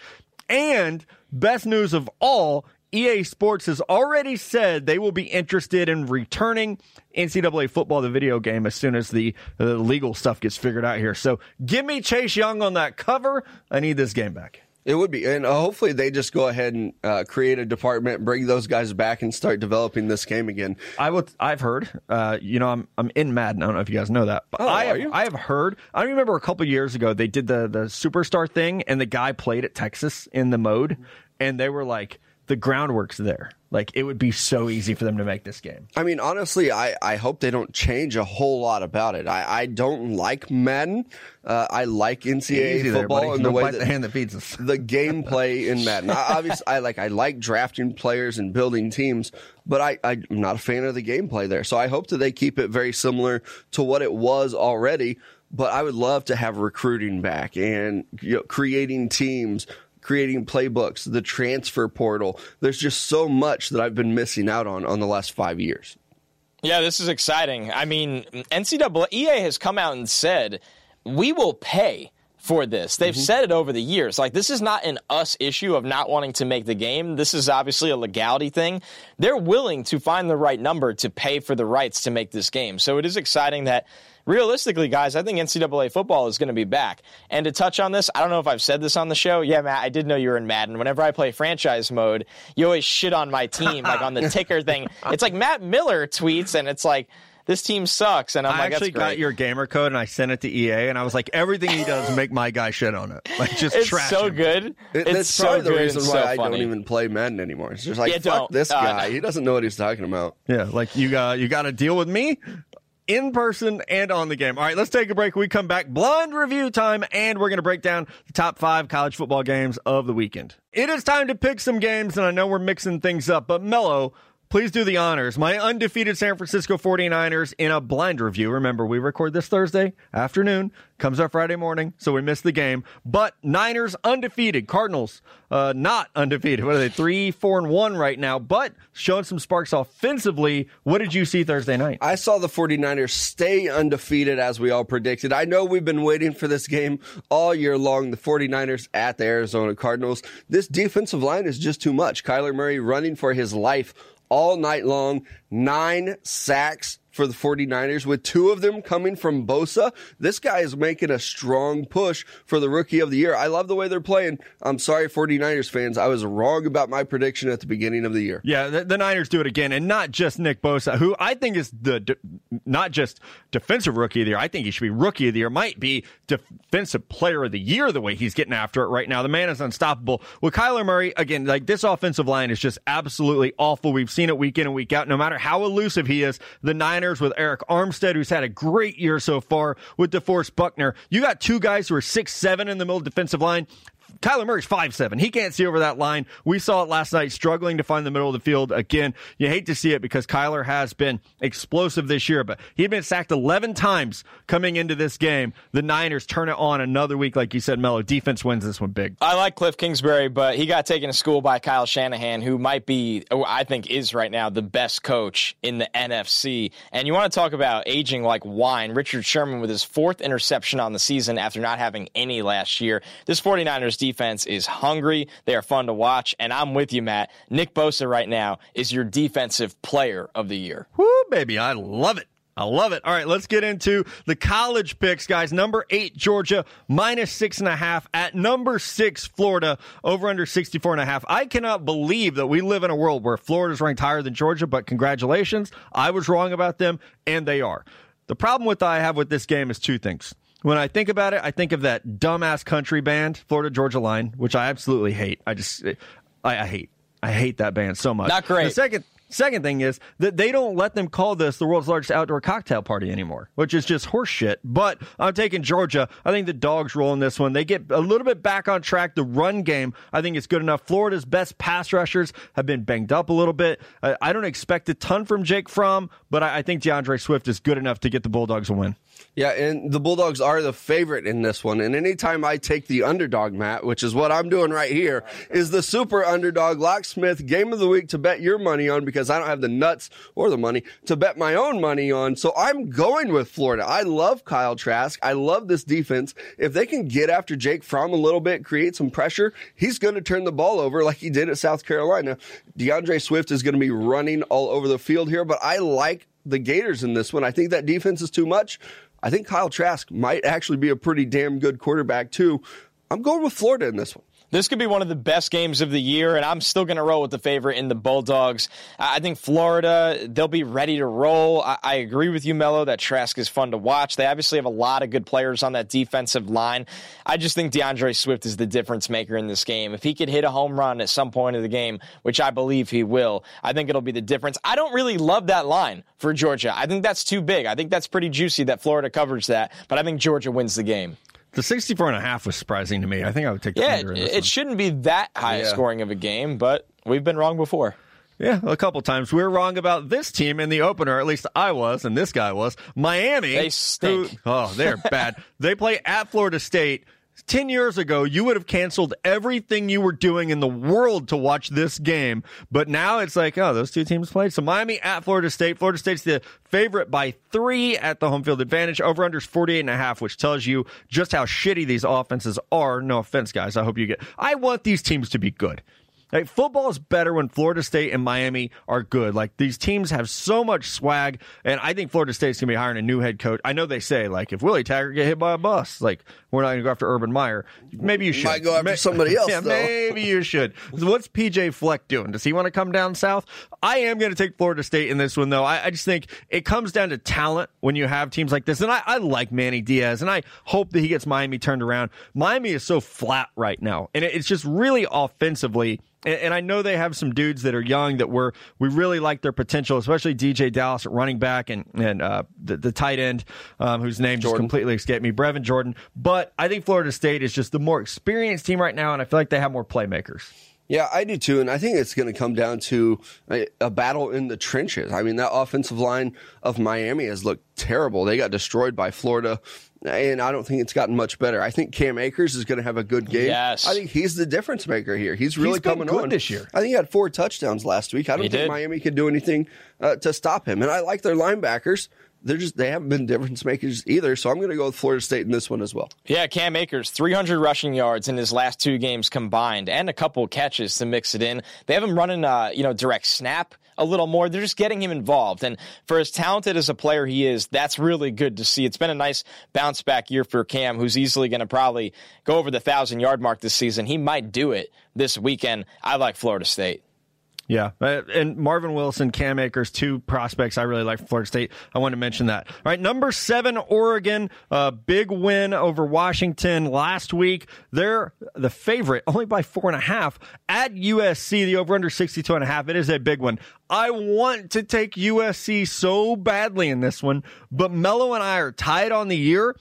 S1: And best news of all EA Sports has already said they will be interested in returning NCAA football, the video game, as soon as the, the legal stuff gets figured out here. So give me Chase Young on that cover. I need this game back.
S3: It would be, and uh, hopefully they just go ahead and uh, create a department, bring those guys back, and start developing this game again.
S1: I would. I've heard. Uh, you know, I'm I'm in Madden. I don't know if you guys know that, but oh, I have, I have heard. I remember a couple years ago they did the the superstar thing, and the guy played at Texas in the mode, and they were like, the groundwork's there. Like it would be so easy for them to make this game.
S3: I mean, honestly, I, I hope they don't change a whole lot about it. I, I don't like Madden. Uh, I like NCAA football
S1: there,
S3: and the way that
S1: the hand that feeds us.
S3: the gameplay in Madden. obviously, I like I like drafting players and building teams, but I, I'm not a fan of the gameplay there. So I hope that they keep it very similar to what it was already but I would love to have recruiting back and you know, creating teams, creating playbooks, the transfer portal. There's just so much that I've been missing out on on the last five years.
S2: Yeah, this is exciting. I mean, NCAA EA has come out and said we will pay for this. They've mm-hmm. said it over the years. Like this is not an us issue of not wanting to make the game. This is obviously a legality thing. They're willing to find the right number to pay for the rights to make this game. So it is exciting that realistically, guys, I think NCAA football is going to be back. And to touch on this, I don't know if I've said this on the show. Yeah, Matt, I did know you were in Madden. Whenever I play franchise mode, you always shit on my team, like on the ticker thing. It's like Matt Miller tweets, and it's like, this team sucks. And I'm
S1: I
S2: like,
S1: actually got your gamer code and I sent it to EA, and I was like, everything he does make my guy shit on it. Like just
S2: it's
S1: trash.
S2: so
S1: him.
S2: good.
S3: It,
S2: it's
S3: that's
S2: so
S3: probably
S2: good
S3: the reason why
S2: so
S3: I don't even play Madden anymore. It's just like
S2: Yeah,
S3: fuck
S2: don't.
S3: this
S2: Uh,
S3: guy. He doesn't know what he's talking about.
S1: Yeah, like you got you got to deal with me in person and on the game. All right, let's take a break. We come back, blind review time, and we're going to break down the top five college football games of the weekend. It is time to pick some games, and I know we're mixing things up, but Mello, please do the honors. My undefeated San Francisco 49ers in a blind review. Remember, we record this Thursday afternoon, comes out Friday morning, so we missed the game. But Niners undefeated, Cardinals uh, not undefeated. What are they? Three, four, and one right now, but showing some sparks offensively. What did you see Thursday night?
S3: I saw the 49ers stay undefeated as we all predicted. I know we've been waiting for this game all year long. The 49ers at the Arizona Cardinals. This defensive line is just too much. Kyler Murray running for his life all night long, nine sacks for the 49ers, with two of them coming from Bosa. This guy is making a strong push for the rookie of the year. I love the way they're playing. I'm sorry, 49ers fans. I was wrong about my prediction at the beginning of the year.
S1: Yeah, the, the Niners do it again, and not just Nick Bosa, who I think is the de- not just defensive rookie of the year. I think he should be rookie of the year. Might be defensive player of the year the way he's getting after it right now. The man is unstoppable. With Kyler Murray, again, like this offensive line is just absolutely awful. We've seen it week in and week out. No matter how elusive he is, the Niners with Arik Armstead, who's had a great year so far with DeForest Buckner. You got two guys who are six seven in the middle defensive line Kyler Murray's five seven. He can't see over that line. We saw it last night, struggling to find the middle of the field again. You hate to see it because Kyler has been explosive this year, but he had been sacked 11 times coming into this game. The Niners turn it on another week, like you said, Mello. Defense wins this one big.
S2: I like Cliff Kingsbury, but he got taken to school by Kyle Shanahan, who might be, I think, is right now the best coach in the NFC. And you want to talk about aging like wine. Richard Sherman with his fourth interception on the season after not having any last year. This 49ers defense is hungry. They are fun to watch. And I'm with you, Matt. Nick Bosa right now is your defensive player of the year.
S1: Woo, baby. I love it. I love it. All right, let's get into the college picks, guys. Number eight, Georgia, minus six and a half. At number six, Florida, over under 64 and a half. I cannot believe that we live in a world where Florida's ranked higher than Georgia, but congratulations. I was wrong about them, and they are. The problem with I have with this game is two things. When I think about it, I think of that dumbass country band, Florida Georgia Line, which I absolutely hate. I just, I, I hate. I hate that band so much.
S2: Not great.
S1: The second, Second thing is that they don't let them call this the world's largest outdoor cocktail party anymore, which is just horseshit. But I'm taking Georgia. I think the dogs roll in this one. They get a little bit back on track. The run game, I think, is good enough. Florida's best pass rushers have been banged up a little bit. I don't expect a ton from Jake Fromm, but I think D'Andre Swift is good enough to get the Bulldogs a win.
S3: Yeah, and the Bulldogs are the favorite in this one. And anytime I take the underdog, Matt, which is what I'm doing right here, is the super underdog locksmith game of the week to bet your money on because I don't have the nuts or the money to bet my own money on. So I'm going with Florida. I love Kyle Trask. I love this defense. If they can get after Jake Fromm a little bit, create some pressure, he's going to turn the ball over like he did at South Carolina. D'Andre Swift is going to be running all over the field here, but I like the Gators in this one. I think that defense is too much. I think Kyle Trask might actually be a pretty damn good quarterback, too. I'm going with Florida in this one.
S2: This could be one of the best games of the year, and I'm still going to roll with the favorite in the Bulldogs. I think Florida, they'll be ready to roll. I, I, agree with you, Mello, that Trask is fun to watch. They obviously have a lot of good players on that defensive line. I just think D'Andre Swift is the difference maker in this game. If he could hit a home run at some point of the game, which I believe he will, I think it'll be the difference. I don't really love that line for Georgia. I think that's too big. I think that's pretty juicy that Florida covers that, but I think Georgia wins the game.
S1: The 64 and a half was surprising to me. I think I would take the
S2: yeah,
S1: under
S2: it, shouldn't be that high
S3: Yeah.
S2: scoring of a game, but we've been wrong before.
S1: Yeah, a couple times. We were wrong about this team in the opener. At least I was, and this guy was. Miami.
S2: They stink.
S1: who- oh, they're bad. They play at Florida State. Ten years ago, you would have canceled everything you were doing in the world to watch this game. But now it's like, oh, those two teams played. So Miami at Florida State. Florida State's the favorite by three at the home field advantage. Over under 48 and a half, which tells you just how shitty these offenses are. No offense, guys. I hope you get. I want these teams to be good. Like football is better when Florida State and Miami are good. Like these teams have so much swag, and I think Florida State's gonna be hiring a new head coach. I know they say like if Willie Taggart get hit by a bus, like we're not gonna go after Urban Meyer. Maybe you should.
S3: Might go after somebody else,
S1: yeah,
S3: though.
S1: maybe you should. What's PJ Fleck doing? Does he want to come down south? I am gonna take Florida State in this one though. I, I just think it comes down to talent when you have teams like this, and I, I like Manny Diaz, and I hope that he gets Miami turned around. Miami is so flat right now, and it, it's just really offensively and, and I know they have some dudes that are young that we're we really like their potential, especially DeeJay Dallas at running back and and uh, the, the tight end um, whose name just completely escaped me, Brevin Jordan. But I think Florida State is just the more experienced team right now, and I feel like they have more playmakers.
S3: Yeah, I do too, and I think it's going to come down to a, a battle in the trenches. I mean, that offensive line of Miami has looked terrible. They got destroyed by Florida, and I don't think it's gotten much better. I think Cam Akers is going to have a good game.
S2: Yes.
S3: I think he's the difference maker here. He's really
S1: He's been
S3: coming
S1: good
S3: on
S1: this year.
S3: I think he had four touchdowns last week. I don't
S2: He
S3: think
S2: did.
S3: Miami could do anything uh, to stop him, and I like their linebackers. They're just they haven't been difference makers either. So I'm going to go with Florida State in this one as well.
S2: Yeah, Cam Akers, 300 rushing yards in his last two games combined, and a couple catches to mix it in. They have him running, uh, you know, direct snap a little more. They're just getting him involved, and for as talented as a player he is, that's really good to see. It's been a nice bounce back year for Cam, who's easily going to probably go over the thousand yard mark this season. He might do it this weekend. I like Florida State.
S1: Yeah, uh, and Marvin Wilson, Cam Akers, two prospects I really like for Florida State. I want to mention that. All right, number seven, Oregon, uh, big win over Washington last week. They're the favorite, only by four and a half at USC. The over under 62 and a half. It is a big one. I want to take USC so badly in this one, but Mello and I are tied on the year.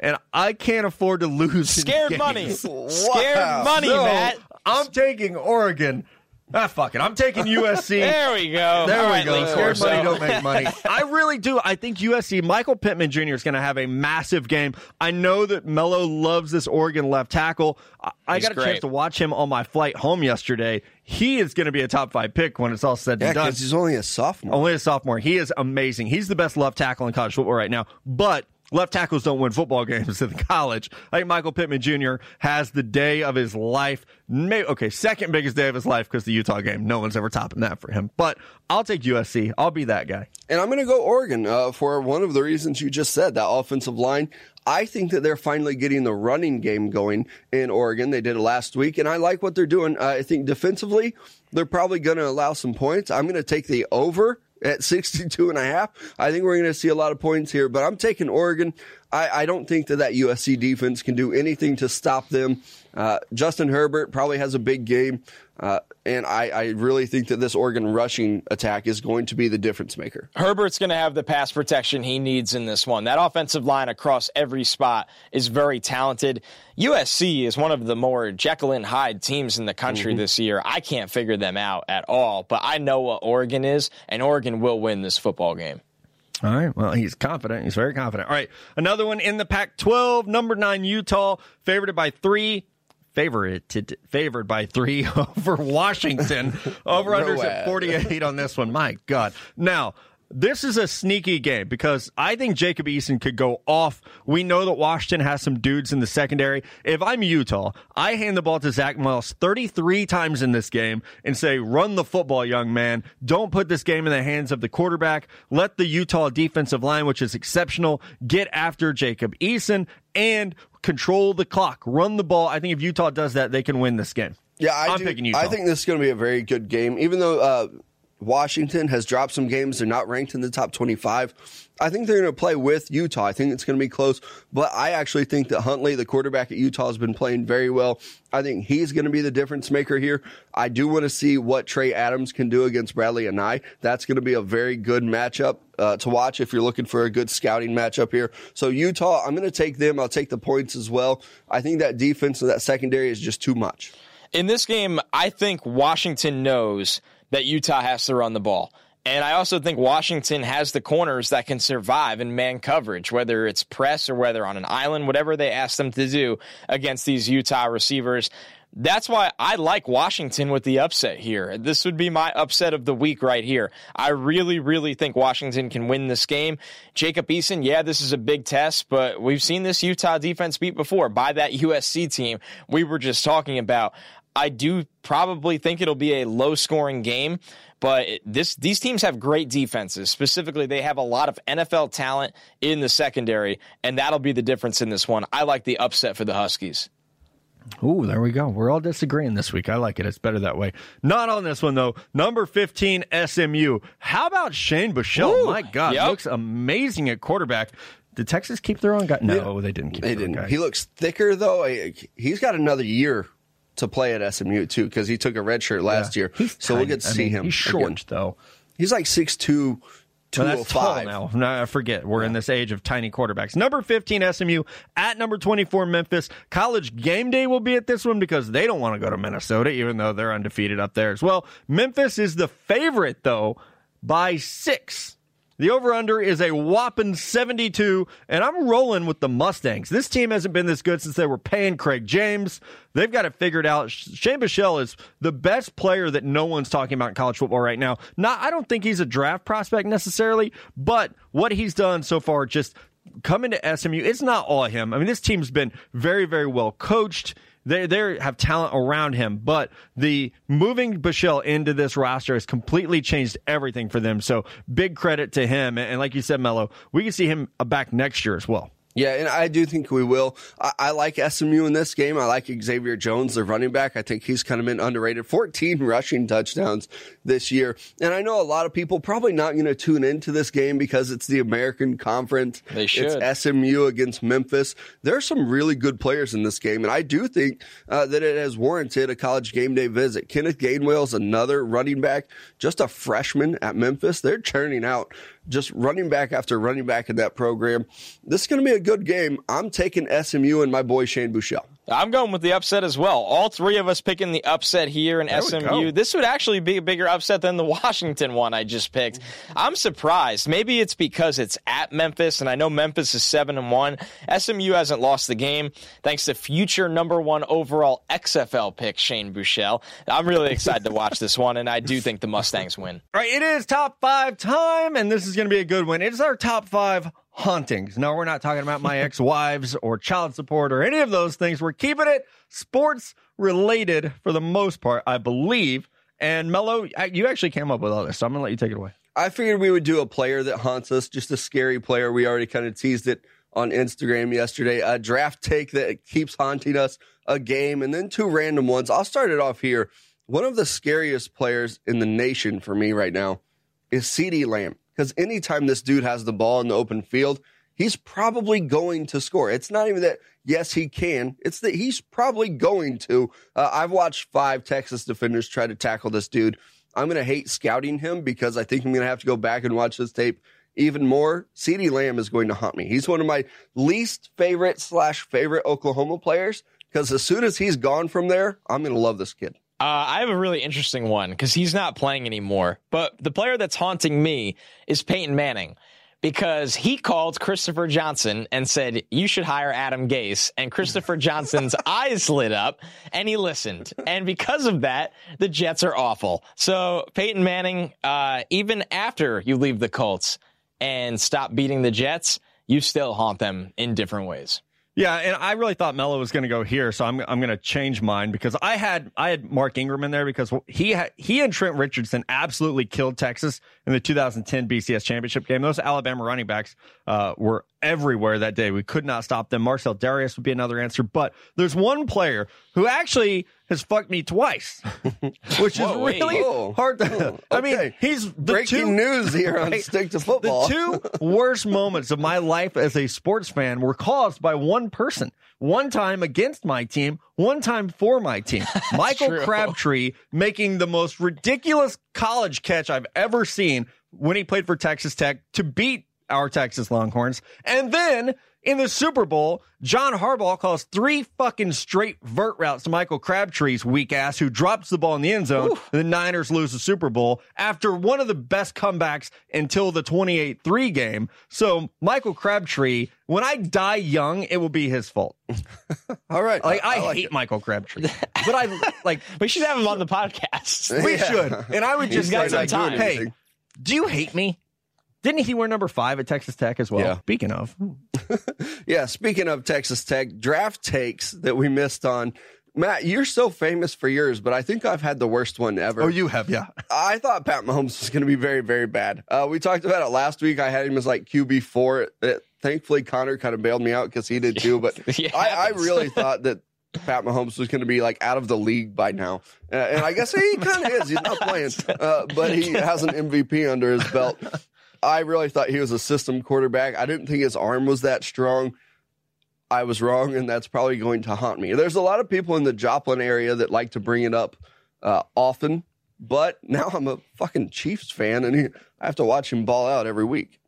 S1: and I can't afford to lose.
S2: Scared money. Scared money,
S1: So,
S2: Matt.
S1: I'm taking Oregon. Ah, fuck it. I'm taking USC.
S2: There we go.
S1: There
S2: All
S1: we
S2: right,
S1: go.
S2: Lee
S1: Scared
S2: Corso.
S1: money don't make money. I really do. I think USC, Michael Pittman Jr. is going to have a massive game. I know that Mello loves this Oregon left tackle. I, I got a chance to watch him on my flight home yesterday. He is going to be a top five pick when it's all said
S3: Yeah,
S1: and done.
S3: because he's only a sophomore.
S1: Only a sophomore. He is amazing. He's the best left tackle in college football right now. But left tackles don't win football games in college. I think Michael Pittman Jr. has the day of his life. May, okay, second biggest day of his life because the Utah game. No one's ever topping that for him. But I'll take USC. I'll be that guy.
S3: And I'm going to go Oregon uh, for one of the reasons you just said that offensive line. I think that they're finally getting the running game going in Oregon. They did it last week, and I like what they're doing. Uh, I think defensively, they're probably going to allow some points. I'm going to take the over at 62 and a half. I think we're going to see a lot of points here, but I'm taking Oregon. I, I don't think that that USC defense can do anything to stop them. Uh, Justin Herbert probably has a big game. Uh, and I, I really think that this Oregon rushing attack is going to be the difference maker.
S2: Herbert's going to have the pass protection he needs in this one. That offensive line across every spot is very talented. USC is one of the more Jekyll and Hyde teams in the country this year. I can't figure them out at all, but I know what Oregon is, and Oregon will win this football game.
S1: All right. Well, he's confident. He's very confident. All right. Another one in the Pac 12, number nine, Utah, favored by three. Favored favored by three over Washington. Over unders at 48 on this one. My God. Now, this is a sneaky game because I think Jacob Eason could go off. We know that Washington has some dudes in the secondary. If I'm Utah, I hand the ball to Zach Miles 33 times in this game and say, run the football, young man. Don't put this game in the hands of the quarterback. Let the Utah defensive line, which is exceptional, get after Jacob Eason and control the clock. Run the ball. I think if Utah does that, they can win this game.
S3: Yeah, I
S1: I'm
S3: do-
S1: picking Utah.
S3: I think this is going to be a very good game, even though uh, Washington has dropped some games. They're not ranked in the top 25. I think they're going to play with Utah. I think it's going to be close, but I actually think that Huntley, the quarterback at Utah, has been playing very well. I think he's going to be the difference maker here. I do want to see what Trey Adams can do against Bradlee Anae. That's going to be a very good matchup uh, to watch if you're looking for a good scouting matchup here. So Utah, I'm going to take them. I'll take the points as well. I think that defense and that secondary is just too much.
S2: In this game, I think Washington knows that Utah has to run the ball. And I also think Washington has the corners that can survive in man coverage, whether it's press or whether on an island, whatever they ask them to do against these Utah receivers. That's why I like Washington with the upset here. This would be my upset of the week right here. I really, really think Washington can win this game. Jacob Eason, yeah, this is a big test, but we've seen this Utah defense beat before by that USC team we were just talking about. I do probably think it'll be a low scoring game, but this these teams have great defenses. Specifically, they have a lot of NFL talent in the secondary, and that'll be the difference in this one. I like the upset for the Huskies.
S1: Ooh, there we go. We're all disagreeing this week. I like it. It's better that way. Not on this one though. Number fifteen, SMU. How about Shane Buechele?
S2: Ooh,
S1: My God,
S2: yep.
S1: looks amazing at quarterback. Did Texas keep their own guy? No, they didn't keep
S3: They
S1: their own
S3: didn't.
S1: guy.
S3: He looks thicker though. He's got another year to play at SMU too because he took a red shirt last year.
S1: He's
S3: so we'll get to
S1: I
S3: see
S1: mean,
S3: him.
S1: He's short
S3: again.
S1: though.
S3: He's like 6'2",
S1: Well, that's tall
S3: oh
S1: now. No, I forget. We're in this age of tiny quarterbacks. Number 15, SMU. At number 24, Memphis. College game day will be at this one because they don't want to go to Minnesota, even though they're undefeated up there as well. Memphis is the favorite, though, by six. The over under is a whopping 72, and I'm rolling with the Mustangs. This team hasn't been this good since they were paying Craig James. They've got it figured out. Shane Buechele is the best player that no one's talking about in college football right now. Not, I don't think he's a draft prospect necessarily, but what he's done so far, just coming to SMU, it's not all him. I mean, this team's been very, very well coached. They they have talent around him, but the moving Buechele into this roster has completely changed everything for them. So big credit to him. And, and like you said, Mello, we can see him back next year as well.
S3: Yeah, and I do think we will. I, I like SMU in this game. I like Xavier Jones, the running back. I think he's kind of been underrated. 14 rushing touchdowns this year. And I know a lot of people probably not going to tune into this game because it's the American Conference.
S2: They should.
S3: It's SMU against Memphis. There are some really good players in this game, and I do think uh, that it has warranted a college game day visit. Kenneth Gainwell is another running back, just a freshman at Memphis. They're churning out just running back after running back in that program. This is going to be a good game. I'm taking SMU and my boy Shane Buechele.
S2: I'm going with the upset as well. All three of us picking the upset here in
S1: There
S2: SMU. This would actually be a bigger upset than the Washington one I just picked. I'm surprised. Maybe it's because it's at Memphis, and I know Memphis is seven and one. SMU hasn't lost the game thanks to future number one overall XFL pick Shane Buechele. I'm really excited to watch this one, and I do think the Mustangs win.
S1: All right, it is top five time, and this is going to be a good one. It's our top five hauntings. No, we're not talking about my ex wives or child support or any of those things. We're keeping it sports related for the most part, I believe. And Mello, you actually came up with all this, so I'm going to let you take it away.
S3: I figured we would do a player that haunts us, just a scary player. We already kind of teased it on Instagram yesterday. A draft take that keeps haunting us, a game, and then two random ones. I'll start it off here. One of the scariest players in the nation for me right now is CeeDee Lamb. Because anytime this dude has the ball in the open field, he's probably going to score. It's not even that, yes, he can. It's that he's probably going to. Uh, I've watched five Texas defenders try to tackle this dude. I'm going to hate scouting him because I think I'm going to have to go back and watch this tape even more. CeeDee Lamb is going to haunt me. He's one of my least favorite slash favorite Oklahoma players because as soon as he's gone from there, I'm going to love this kid.
S2: Uh, I have a really interesting one because he's not playing anymore. But the player that's haunting me is Peyton Manning because he called Christopher Johnson and said, You should hire Adam Gase. And Christopher Johnson's eyes lit up and he listened. And because of that, the Jets are awful. So, Peyton Manning, uh, even after you leave the Colts and stop beating the Jets, you still haunt them in different ways.
S1: Yeah, and I really thought Mello was going to go here, so I'm I'm going to change mine because I had I had Mark Ingram in there because he had he and Trent Richardson absolutely killed Texas in the 2010 BCS championship game. Those Alabama running backs uh, were everywhere that day. We could not stop them. Marcell Dareus would be another answer, but there's one player who actually has fucked me twice, which is
S2: Whoa, wait.
S1: really
S3: Whoa.
S1: hard. To, oh, I mean,
S3: Okay.
S1: he's the
S3: Breaking
S1: two,
S3: news here on
S1: Right.
S3: Stick to Football.
S1: the two worst moments of my life as a sports fan were caused by one person. One time against my team, one time for my team. Michael
S2: true.
S1: Crabtree making the most ridiculous college catch I've ever seen when he played for Texas Tech to beat our Texas Longhorns. And then in the Super Bowl, John Harbaugh calls three fucking straight vert routes to Michael Crabtree's weak ass, who drops the ball in the end zone. And The Niners lose the Super Bowl after one of the best comebacks until the 28 3 game. So, Michael Crabtree, when I die young, it will be his fault.
S3: All right.
S1: Like, I,
S3: like
S1: hate
S3: it.
S1: Michael Crabtree. But I, like,
S2: We should have him on the podcast.
S1: we
S3: Yeah.
S1: should. And I would
S3: He's
S1: just
S2: got
S1: say,
S2: some
S1: like,
S2: time.
S1: hey, do you hate me? Didn't he wear number five at Texas Tech as well?
S3: Yeah.
S1: Speaking of,
S3: Yeah, speaking of Texas Tech, draft takes that we missed on. Matt, you're so famous for yours, but I think I've had the worst one ever.
S1: oh, you have, yeah.
S3: I thought Pat Mahomes was going to be very, very bad. Uh, we talked about it last week. I had him as like QB four. It, thankfully, Connor kind of bailed me out because he did too. But I, I really thought that Pat Mahomes was going to be like out of the league by now, uh, and I guess he kind of is. He's not playing, uh, but he has an MVP under his belt. I really thought he was a system quarterback. I didn't think his arm was that strong. I was wrong, and that's probably going to haunt me. There's a lot of people in the Joplin area that like to bring it up uh, often, but now I'm a fucking Chiefs fan, and I have to watch him ball out every week.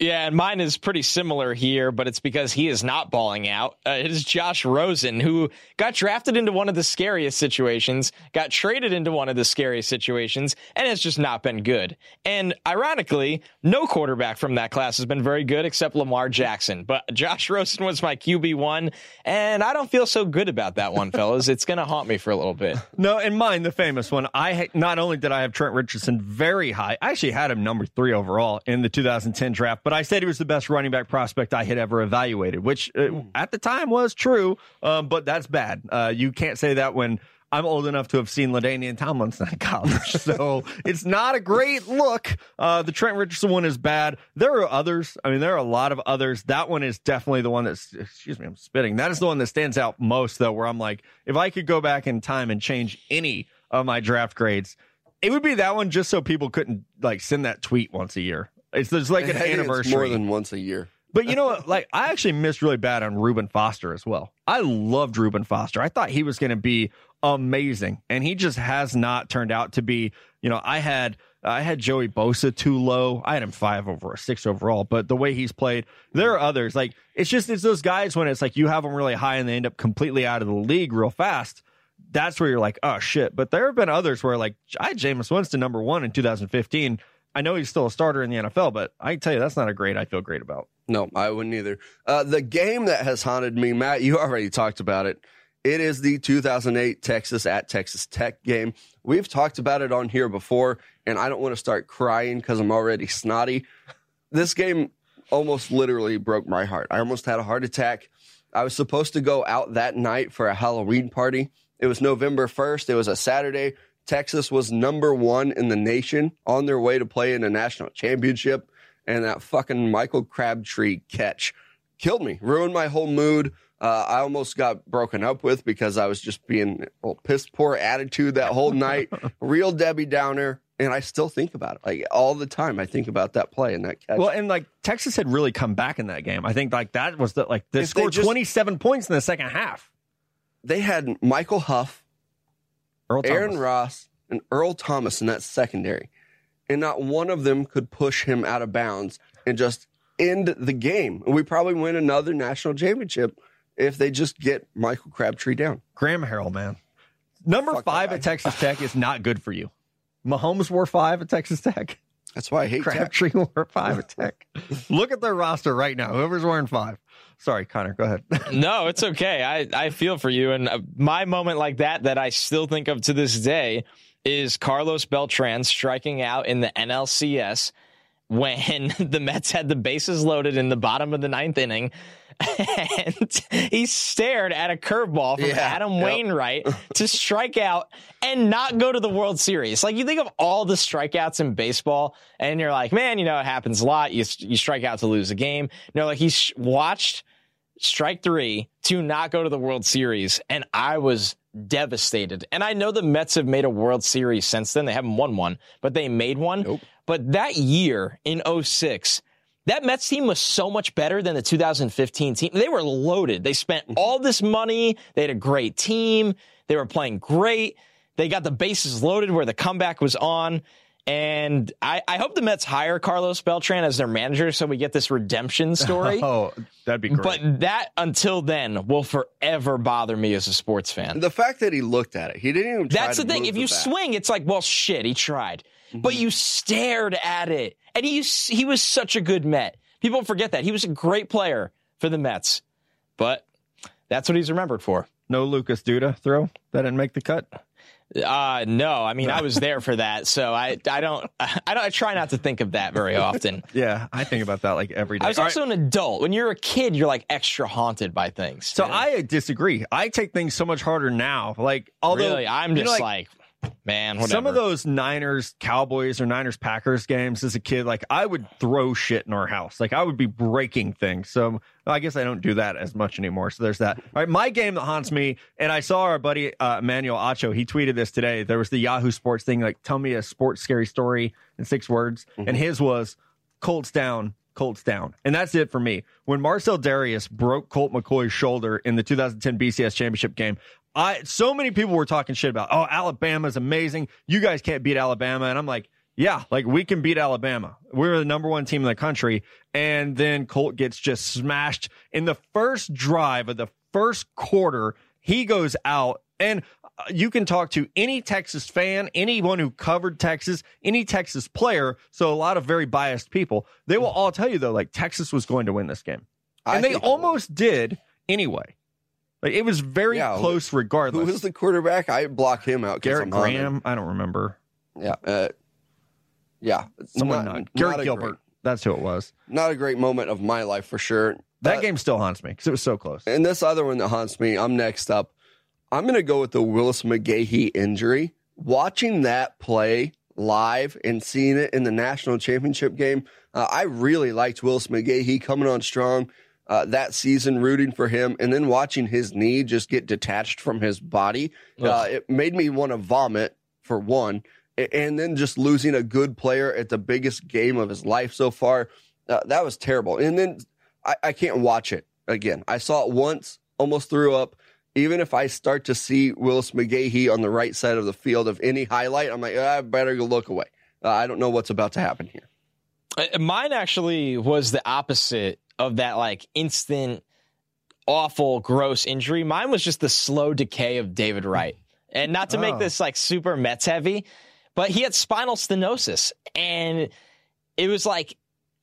S2: Yeah, and mine is pretty similar here, but it's because he is not balling out. Uh, it is Josh Rosen, who got drafted into one of the scariest situations, got traded into one of the scariest situations, and has just not been good. And ironically, no quarterback from that class has been very good except Lamar Jackson. But Josh Rosen was my QB1, and I don't feel so good about that one, fellas. It's going to haunt me for a little bit.
S1: No, and mine, the famous one. I ha- not only did I have Trent Richardson very high, I actually had him number three overall in the 2010 draft. But I said he was the best running back prospect I had ever evaluated, which uh, at the time was true. Um, but that's bad. Uh, you can't say that when I'm old enough to have seen LaDainian Tomlinson in college, so it's not a great look. Uh, the Trent Richardson one is bad. There are others. I mean, there are a lot of others. That one is definitely the one that's. Excuse me, I'm spitting. That is the one that stands out most, though. Where I'm like, if I could go back in time and change any of my draft grades, it would be that one, just so people couldn't like send that tweet once a year. It's there's like an
S3: I think it's
S1: anniversary.
S3: more than once a year.
S1: But you know what? Like, I actually missed really bad on Reuben Foster as well. I loved Reuben Foster. I thought he was going to be amazing, and he just has not turned out to be You know, I had I had Joey Bosa too low. I had him five over a six overall, but the way he's played, there are others. Like it's just it's those guys when it's like you have them really high and they end up completely out of the league real fast. That's where you're like, oh shit. But there have been others where like I had Jameis Winston number one in 2015. I know he's still a starter in the NFL, but I tell you that's not a grade I feel great about.
S3: No, I wouldn't either. Uh, the game that has haunted me, Matt, you already talked about it. It is the 2008 Texas at Texas Tech game. We've talked about it on here before, and I don't want to start crying because I'm already snotty. This game almost literally broke my heart. I almost had a heart attack. I was supposed to go out that night for a Halloween party. It was November 1st. It was a Saturday. Texas was number one in the nation on their way to play in a national championship. And that fucking Michael Crabtree catch killed me, ruined my whole mood. Uh, I almost got broken up with because I was just being a piss poor attitude that whole night. Real Debbie Downer. And I still think about it. Like all the time, I think about that play and that catch.
S1: Well, and like Texas had really come back in that game. I think like that was the like they
S3: If they
S1: scored
S3: just-
S1: 27 points in the second half.
S3: they had Michael Huff,
S1: Earl
S3: Aaron
S1: Thomas.
S3: Ross, and Earl Thomas in that secondary. And not one of them could push him out of bounds and just end the game. We probably win another national championship if they just get Michael Crabtree down.
S1: Graham Harrell, man. Number
S3: Fuck
S1: five at Texas Tech is not good for you. Mahomes wore five at Texas Tech.
S3: That's why I hate
S1: Crabtree wore five at Tech. Look at their roster right now. Whoever's wearing five. Sorry, Connor. Go ahead.
S2: No, it's okay. I, I feel for you. And uh, my moment like that, that I still think of to this day, is Carlos Beltran striking out in the NLCS when the Mets had the bases loaded in the bottom of the ninth inning. And he stared at a curveball from
S3: Yeah,
S2: Adam
S3: yep.
S2: Wainwright to strike out and not go to the World Series. Like you think of all the strikeouts in baseball, and you're like, man, you know it happens a lot. You you strike out to lose a game. No, like he sh- watched strike three to not go to the World Series, and I was devastated. And I know the Mets have made a World Series since then. They haven't won one, but they made one.
S3: Nope.
S2: But that year in 06, that Mets team was so much better than the 2015 team. They were loaded. They spent mm-hmm. all this money. They had a great team. They were playing great. They got the bases loaded where the comeback was on. And I, I hope the Mets hire Carlos Beltran as their manager so we get this redemption story.
S1: oh, that'd be great.
S2: But that until then will forever bother me as a sports fan.
S3: The fact that he looked at it, he didn't even. try
S2: That's
S3: to
S2: the thing.
S3: move
S2: If you
S3: bat.
S2: swing, it's like, well, shit, he tried, but
S3: Mm-hmm.
S2: you stared at it, and he he was such a good Met. People forget that he was a great player for the Mets, but that's what he's remembered for.
S1: no Lucas Duda throw. That didn't make the cut.
S2: Uh no, I mean I was there for that, so I I don't I don't I try not to think of that very often.
S1: Yeah, I think about that like every day.
S2: I was
S1: All right.
S2: also an adult. When you're a kid, you're like extra haunted by things.
S1: So I disagree. I take things so much harder now. Like, although
S2: really, I'm
S1: you
S2: just
S1: know,
S2: like, man, whatever.
S1: some of those Niners Cowboys or Niners Packers games as a kid, like I would throw shit in our house. Like I would be breaking things. So I guess I don't do that as much anymore. So there's that. All right, my game that haunts me, and I saw our buddy uh, Emmanuel Acho. He tweeted this today. There was the Yahoo Sports thing, like tell me a sports scary story in six words, and his was Colts down. Colts down. And that's it for me. When Marcell Dareus broke Colt McCoy's shoulder in the 2010 BCS championship game, I so many people were talking shit about, oh, Alabama's amazing. You guys can't beat Alabama. And I'm like, yeah, like we can beat Alabama. We're the number one team in the country. And then Colt gets just smashed in the first drive of the first quarter. He goes out and uh, you can talk to any Texas fan, anyone who covered Texas, any Texas player. So a lot of very biased people. They will all tell you though, like Texas was going to win this game.
S3: I
S1: And they almost did anyway. Like it was very
S3: Yeah,
S1: close
S3: Who
S1: regardless.
S3: was the quarterback? I block him out.
S1: Garrett. Graham? I don't remember.
S3: Yeah. Uh, yeah.
S1: Someone
S3: Not-
S1: not, Garrett
S3: not
S1: Gilbert.
S3: great-
S1: That's who it was.
S3: not a great moment of my life for sure.
S1: That
S3: Uh,
S1: game still haunts me because it was so close.
S3: And this other one that haunts me, I'm next up. I'm going to go with the Willis McGahee injury. Watching that play live and seeing it in the national championship game, uh, I really liked Willis McGahee coming on strong uh, that season, rooting for him, and then watching his knee just get detached from his body. Uh, it made me want to vomit for one, and then just losing a good player at the biggest game of his life so far. Uh, that was terrible. And then I, I can't watch it again. I saw it once, almost threw up. even if I start to see Willis McGahee on the right side of the field of any highlight, I'm like, "Ah, I better go look away. Uh, I don't know what's about to happen here.
S2: Uh, Mine actually was the opposite of that, like instant, awful, gross injury. Mine was just the slow decay of David Wright. And not to make
S1: Oh.
S2: this like super Mets heavy, but he had spinal stenosis. And it was like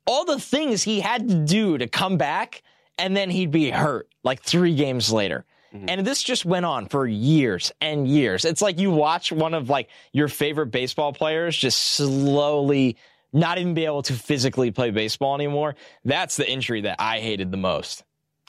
S2: all the things he had to do to come back, and then he'd be hurt like three games later. Mm-hmm. And this just went on for years and years. It's like you watch one of like your favorite baseball players just slowly not even be able to physically play baseball anymore. That's the injury that I hated the most.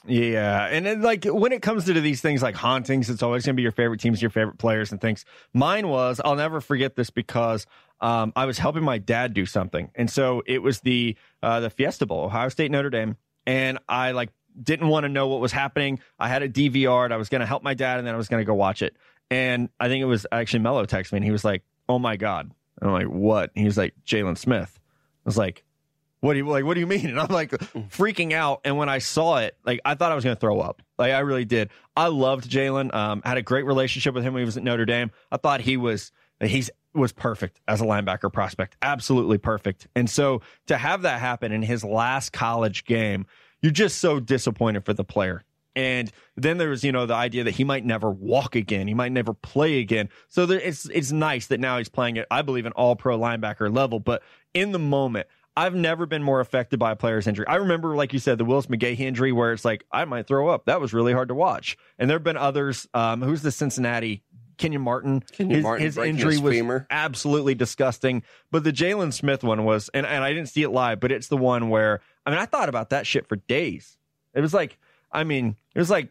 S1: Yeah, and then, like when it comes to these things like hauntings, it's always going to be your favorite teams, your favorite players, and things. Mine was I'll never forget this because um, I was helping my dad do something, and so it was the uh, the Fiesta Bowl, Ohio State Notre Dame, and I like didn't want to know what was happening. I had a DVR. And I was going to help my dad, and then I was going to go watch it. And I think it was actually Mello texted me, and he was like, "Oh my god!" And I'm like, "What?" And he was like, "Jaylon Smith." I was like, what do you like? What do you mean? And I'm like freaking out. And when I saw it, like I thought I was going to throw up. Like I really did. I loved Jaylon. Um, had a great relationship with him when he was at Notre Dame. I thought he was he's was perfect as a linebacker prospect, absolutely perfect. And so to have that happen in his last college game, you're just so disappointed for the player. And then there was, you know, the idea that he might never walk again, he might never play again. So there, it's it's nice that now he's playing at, I believe, an All Pro linebacker level. But in the moment, I've never been more affected by a player's injury. I remember, like you said, the Willis McGahee injury, where it's like I might throw up. That was really hard to watch. And there have been others. Um, who's the Cincinnati? Kenyon Martin.
S3: Kenyon
S1: his,
S3: Martin
S1: his injury
S3: his
S1: was absolutely disgusting. But the Jaylon Smith one was, and, and I didn't see it live, but it's the one where I mean, I thought about that shit for days. It was like, I mean, it was like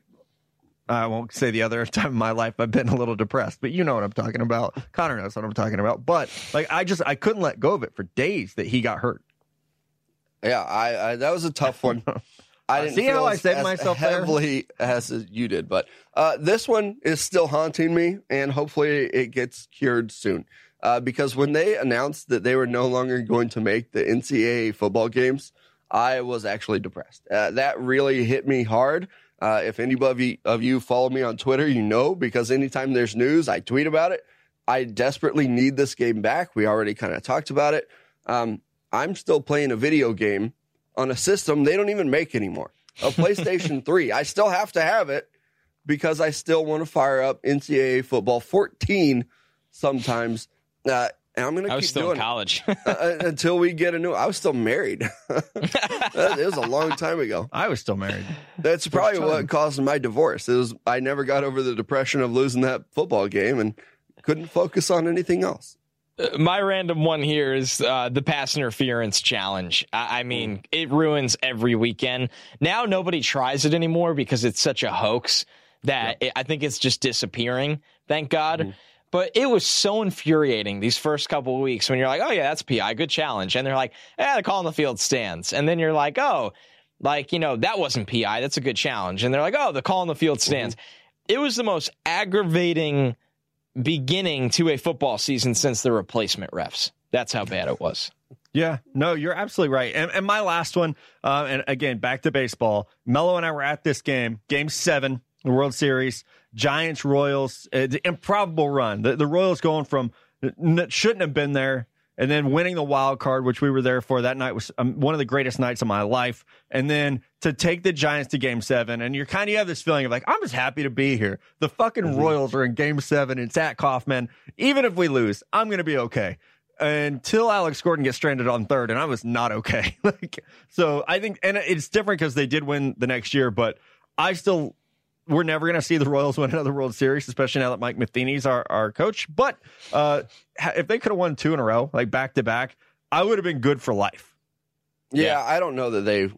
S1: I won't say the other time in my life I've been a little depressed, but you know what I'm talking about. Connor knows what I'm talking about. But like I just I couldn't let go of it for days that he got hurt.
S3: Yeah, I, I that was a tough one. I didn't
S1: See
S3: feel
S1: how I saved myself there?
S3: heavily as you did, but uh, this one is still haunting me, and hopefully it gets cured soon. Uh, because when they announced that they were no longer going to make the NCAA football games, I was actually depressed. Uh, that really hit me hard. Uh, if anybody of you follow me on Twitter, you know because anytime there's news, I tweet about it. I desperately need this game back. We already kind of talked about it. Um, I'm still playing a video game on a system they don't even make anymore. A PlayStation 3. I still have to have it because I still want to fire up NCAA football 14 sometimes. Uh, and I'm going to
S2: I was
S3: keep
S2: still
S3: doing
S2: in college.
S3: uh, until we get a new. I was still married. it was a long time ago.
S1: I was still married.
S3: That's probably
S1: time.
S3: what caused my divorce. It was I never got over the depression of losing that football game and couldn't focus on anything else.
S2: My random one here is uh, the pass interference challenge. I, I mean, it ruins every weekend. Now nobody tries it anymore because it's such a hoax that it, I think it's just disappearing. Thank God. But it was so infuriating these first couple of weeks when you're like, oh yeah, that's PI, good challenge, and they're like, yeah, the call on the field stands, and then you're like, oh, like you know that wasn't PI, that's a good challenge, and they're like, oh, the call on the field stands. It was the most aggravating beginning to a football season since the replacement refs. That's how bad it was.
S1: Yeah, no, you're absolutely right. And, and my last one, uh, and again, back to baseball. Mello and I were at this game, game seven, the World Series, Giants Royals, uh, the improbable run. The, the Royals going from shouldn't have been there, and then winning the wild card, which we were there for. That night was um, one of the greatest nights of my life. And then to take the Giants to game seven, and you're kind of you have this feeling of like, I'm just happy to be here. The fucking Royals are in game seven. It's at Kauffman. Even if we lose, I'm going to be okay until Alex Gordon gets stranded on third, and I was not okay. like, so I think, and it's different because they did win the next year, but I still, we're never going to see the Royals win another World Series, especially now that Mike Matheny's our, our coach. But uh, if they could have won two in a row, like back to back, I would have been good for life.
S3: Yeah,
S2: Yeah.
S3: I don't know that they.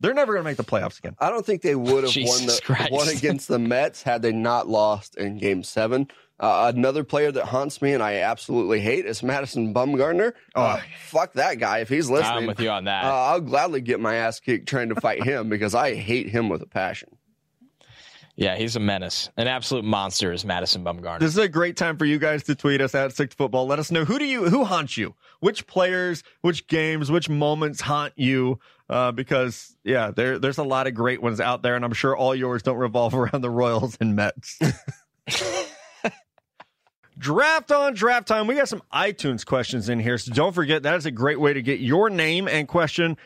S1: They're never going to make the playoffs again.
S3: I don't think they would have won
S2: Jesus
S3: the
S2: Christ.
S3: won against the Mets had they not lost in Game Seven. Uh, another player that haunts me and I absolutely hate is Madison Bumgarner. Uh, fuck that guy if he's listening.
S2: I'm with you on that.
S3: Uh, I'll gladly get my ass kicked trying to fight him because I hate him with a passion.
S2: Yeah, he's a menace. An absolute monster is Madison Bumgarner.
S1: This is a great time for you guys to tweet us at Six Football. Let us know who do you who haunts you, which players, which games, which moments haunt you. uh, because yeah, there there's a lot of great ones out there, and I'm sure all yours don't revolve around the Royals and Mets. Draft on draft time. We got some iTunes questions in here, so don't forget that is a great way to get your name and question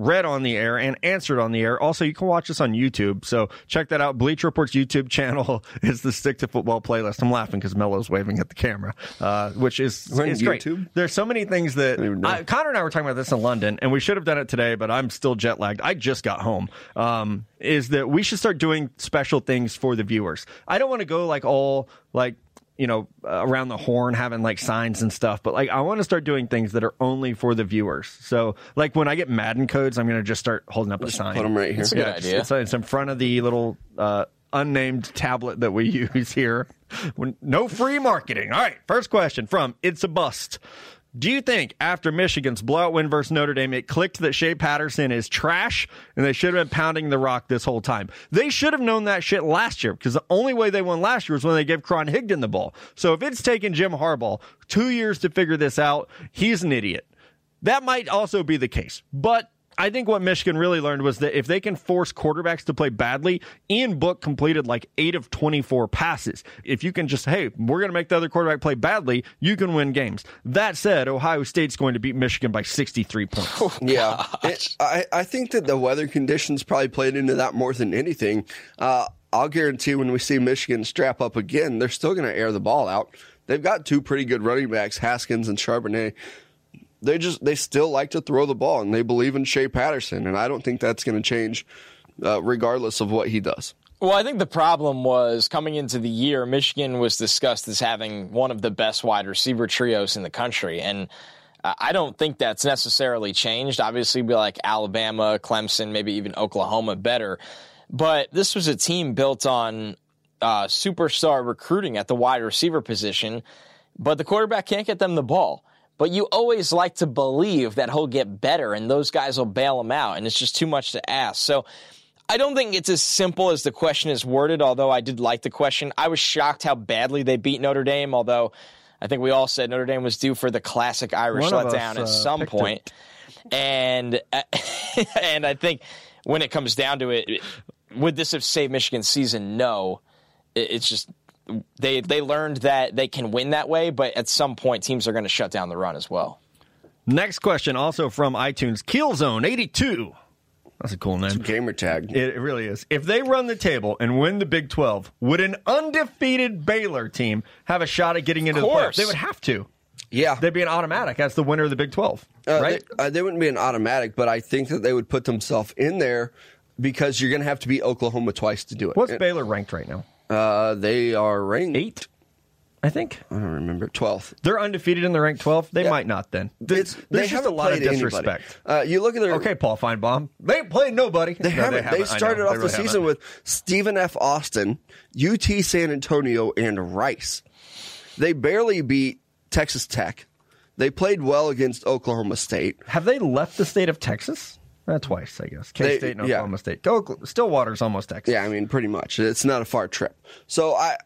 S1: read on the air and answered on the air. Also, you can watch us on YouTube, so check that out. Bleacher Report's YouTube channel is the Stick to Football playlist. I'm laughing because Mello's waving at the camera, uh, which is is great.
S3: YouTube?
S1: There's so many things that
S3: don't even know.
S1: I, Connor and I were talking about this in London, and we should have done it today, but I'm still jet lagged. I just got home. Um, is that we should start doing special things for the viewers? I don't want to go like all like you know uh, around the horn having like signs and stuff, but like I want to start doing things that are only for the viewers. So like when I get Madden codes, I'm gonna just start holding up a sign.
S3: Put them right here.
S2: That's a good
S1: Yeah, it's-
S2: idea.
S1: It's, it's in front of the little uh, unnamed tablet that we use here. No free marketing. All right, first question from It's a Bust. Do you think after Michigan's blowout win versus Notre Dame, it clicked that Shea Patterson is trash and they should have been pounding the rock this whole time? They should have known that shit last year because the only way they won last year was when they gave Karan Higdon the ball. So if it's taken Jim Harbaugh two years to figure this out, he's an idiot. That might also be the case. But I think what Michigan really learned was that if they can force quarterbacks to play badly, Ian Book completed like eight of 24 passes. If you can just, hey, we're going to make the other quarterback play badly, you can win games. That said, Ohio State's going to beat Michigan by 63 points.
S3: Yeah, It- I, I think that the weather conditions probably played into that more than anything. Uh, I'll guarantee when we see Michigan strap up again, they're still going to air the ball out. They've got two pretty good running backs, Haskins and Charbonnet. They just they still like to throw the ball, and they believe in Shea Patterson, and I don't think that's going to change, uh, regardless of what he does.
S2: Well, I think the problem was coming into the year, Michigan was discussed as having one of the best wide receiver trios in the country. And uh, I don't think that's necessarily changed. Obviously, be like Alabama, Clemson, maybe even Oklahoma better. But this was a team built on uh, superstar recruiting at the wide receiver position, but the quarterback can't get them the ball. But you always like to believe that he'll get better and those guys will bail him out, and it's just too much to ask. So I don't think it's as simple as the question is worded, although I did like the question. I was shocked how badly they beat Notre Dame, although I think we all said Notre Dame was due for the classic Irish
S1: One
S2: letdown
S1: us,
S2: at
S1: uh,
S2: some
S1: picked
S2: point. And and I think when it comes down to it, would this have saved Michigan's season? No. It's just they they learned that they can win that way, but at some point teams are going to shut down the run as well.
S1: Next question, also from iTunes, Keelzone 82. That's a cool name.
S3: Gamer tag.
S1: It it really is. If they run the table and win the Big 12, would an undefeated Baylor team have a shot at getting into the
S2: course.
S1: playoffs? They would have to.
S3: yeah,
S1: They'd be an automatic as the winner of the Big 12,
S3: Uh,
S1: right?
S3: They, uh, they wouldn't be an automatic, but I think that they would put themselves in there because you're going to have to beat Oklahoma twice to do it.
S1: What's
S3: And,
S1: Baylor ranked right now?
S3: Uh, they are ranked
S1: Eight, I think.
S3: I don't remember twelfth.
S1: They're undefeated in the rank 12. They might not then. There's, there's
S3: they
S1: just a
S3: haven't
S1: lot of disrespect.
S3: Uh, you look at their
S1: Okay, Paul Finebaum. They ain't played nobody.
S3: They haven't. They, started off the season with Stephen F. Austin, UT San Antonio, and Rice. They barely beat Texas Tech. They played well against Oklahoma State.
S1: Have they left the state of Texas? Uh, twice, I guess. K State and
S3: yeah.
S1: Oklahoma State. Oklahoma- Stillwater's almost Texas.
S3: Yeah, I mean, pretty much. It's not a far trip. So I,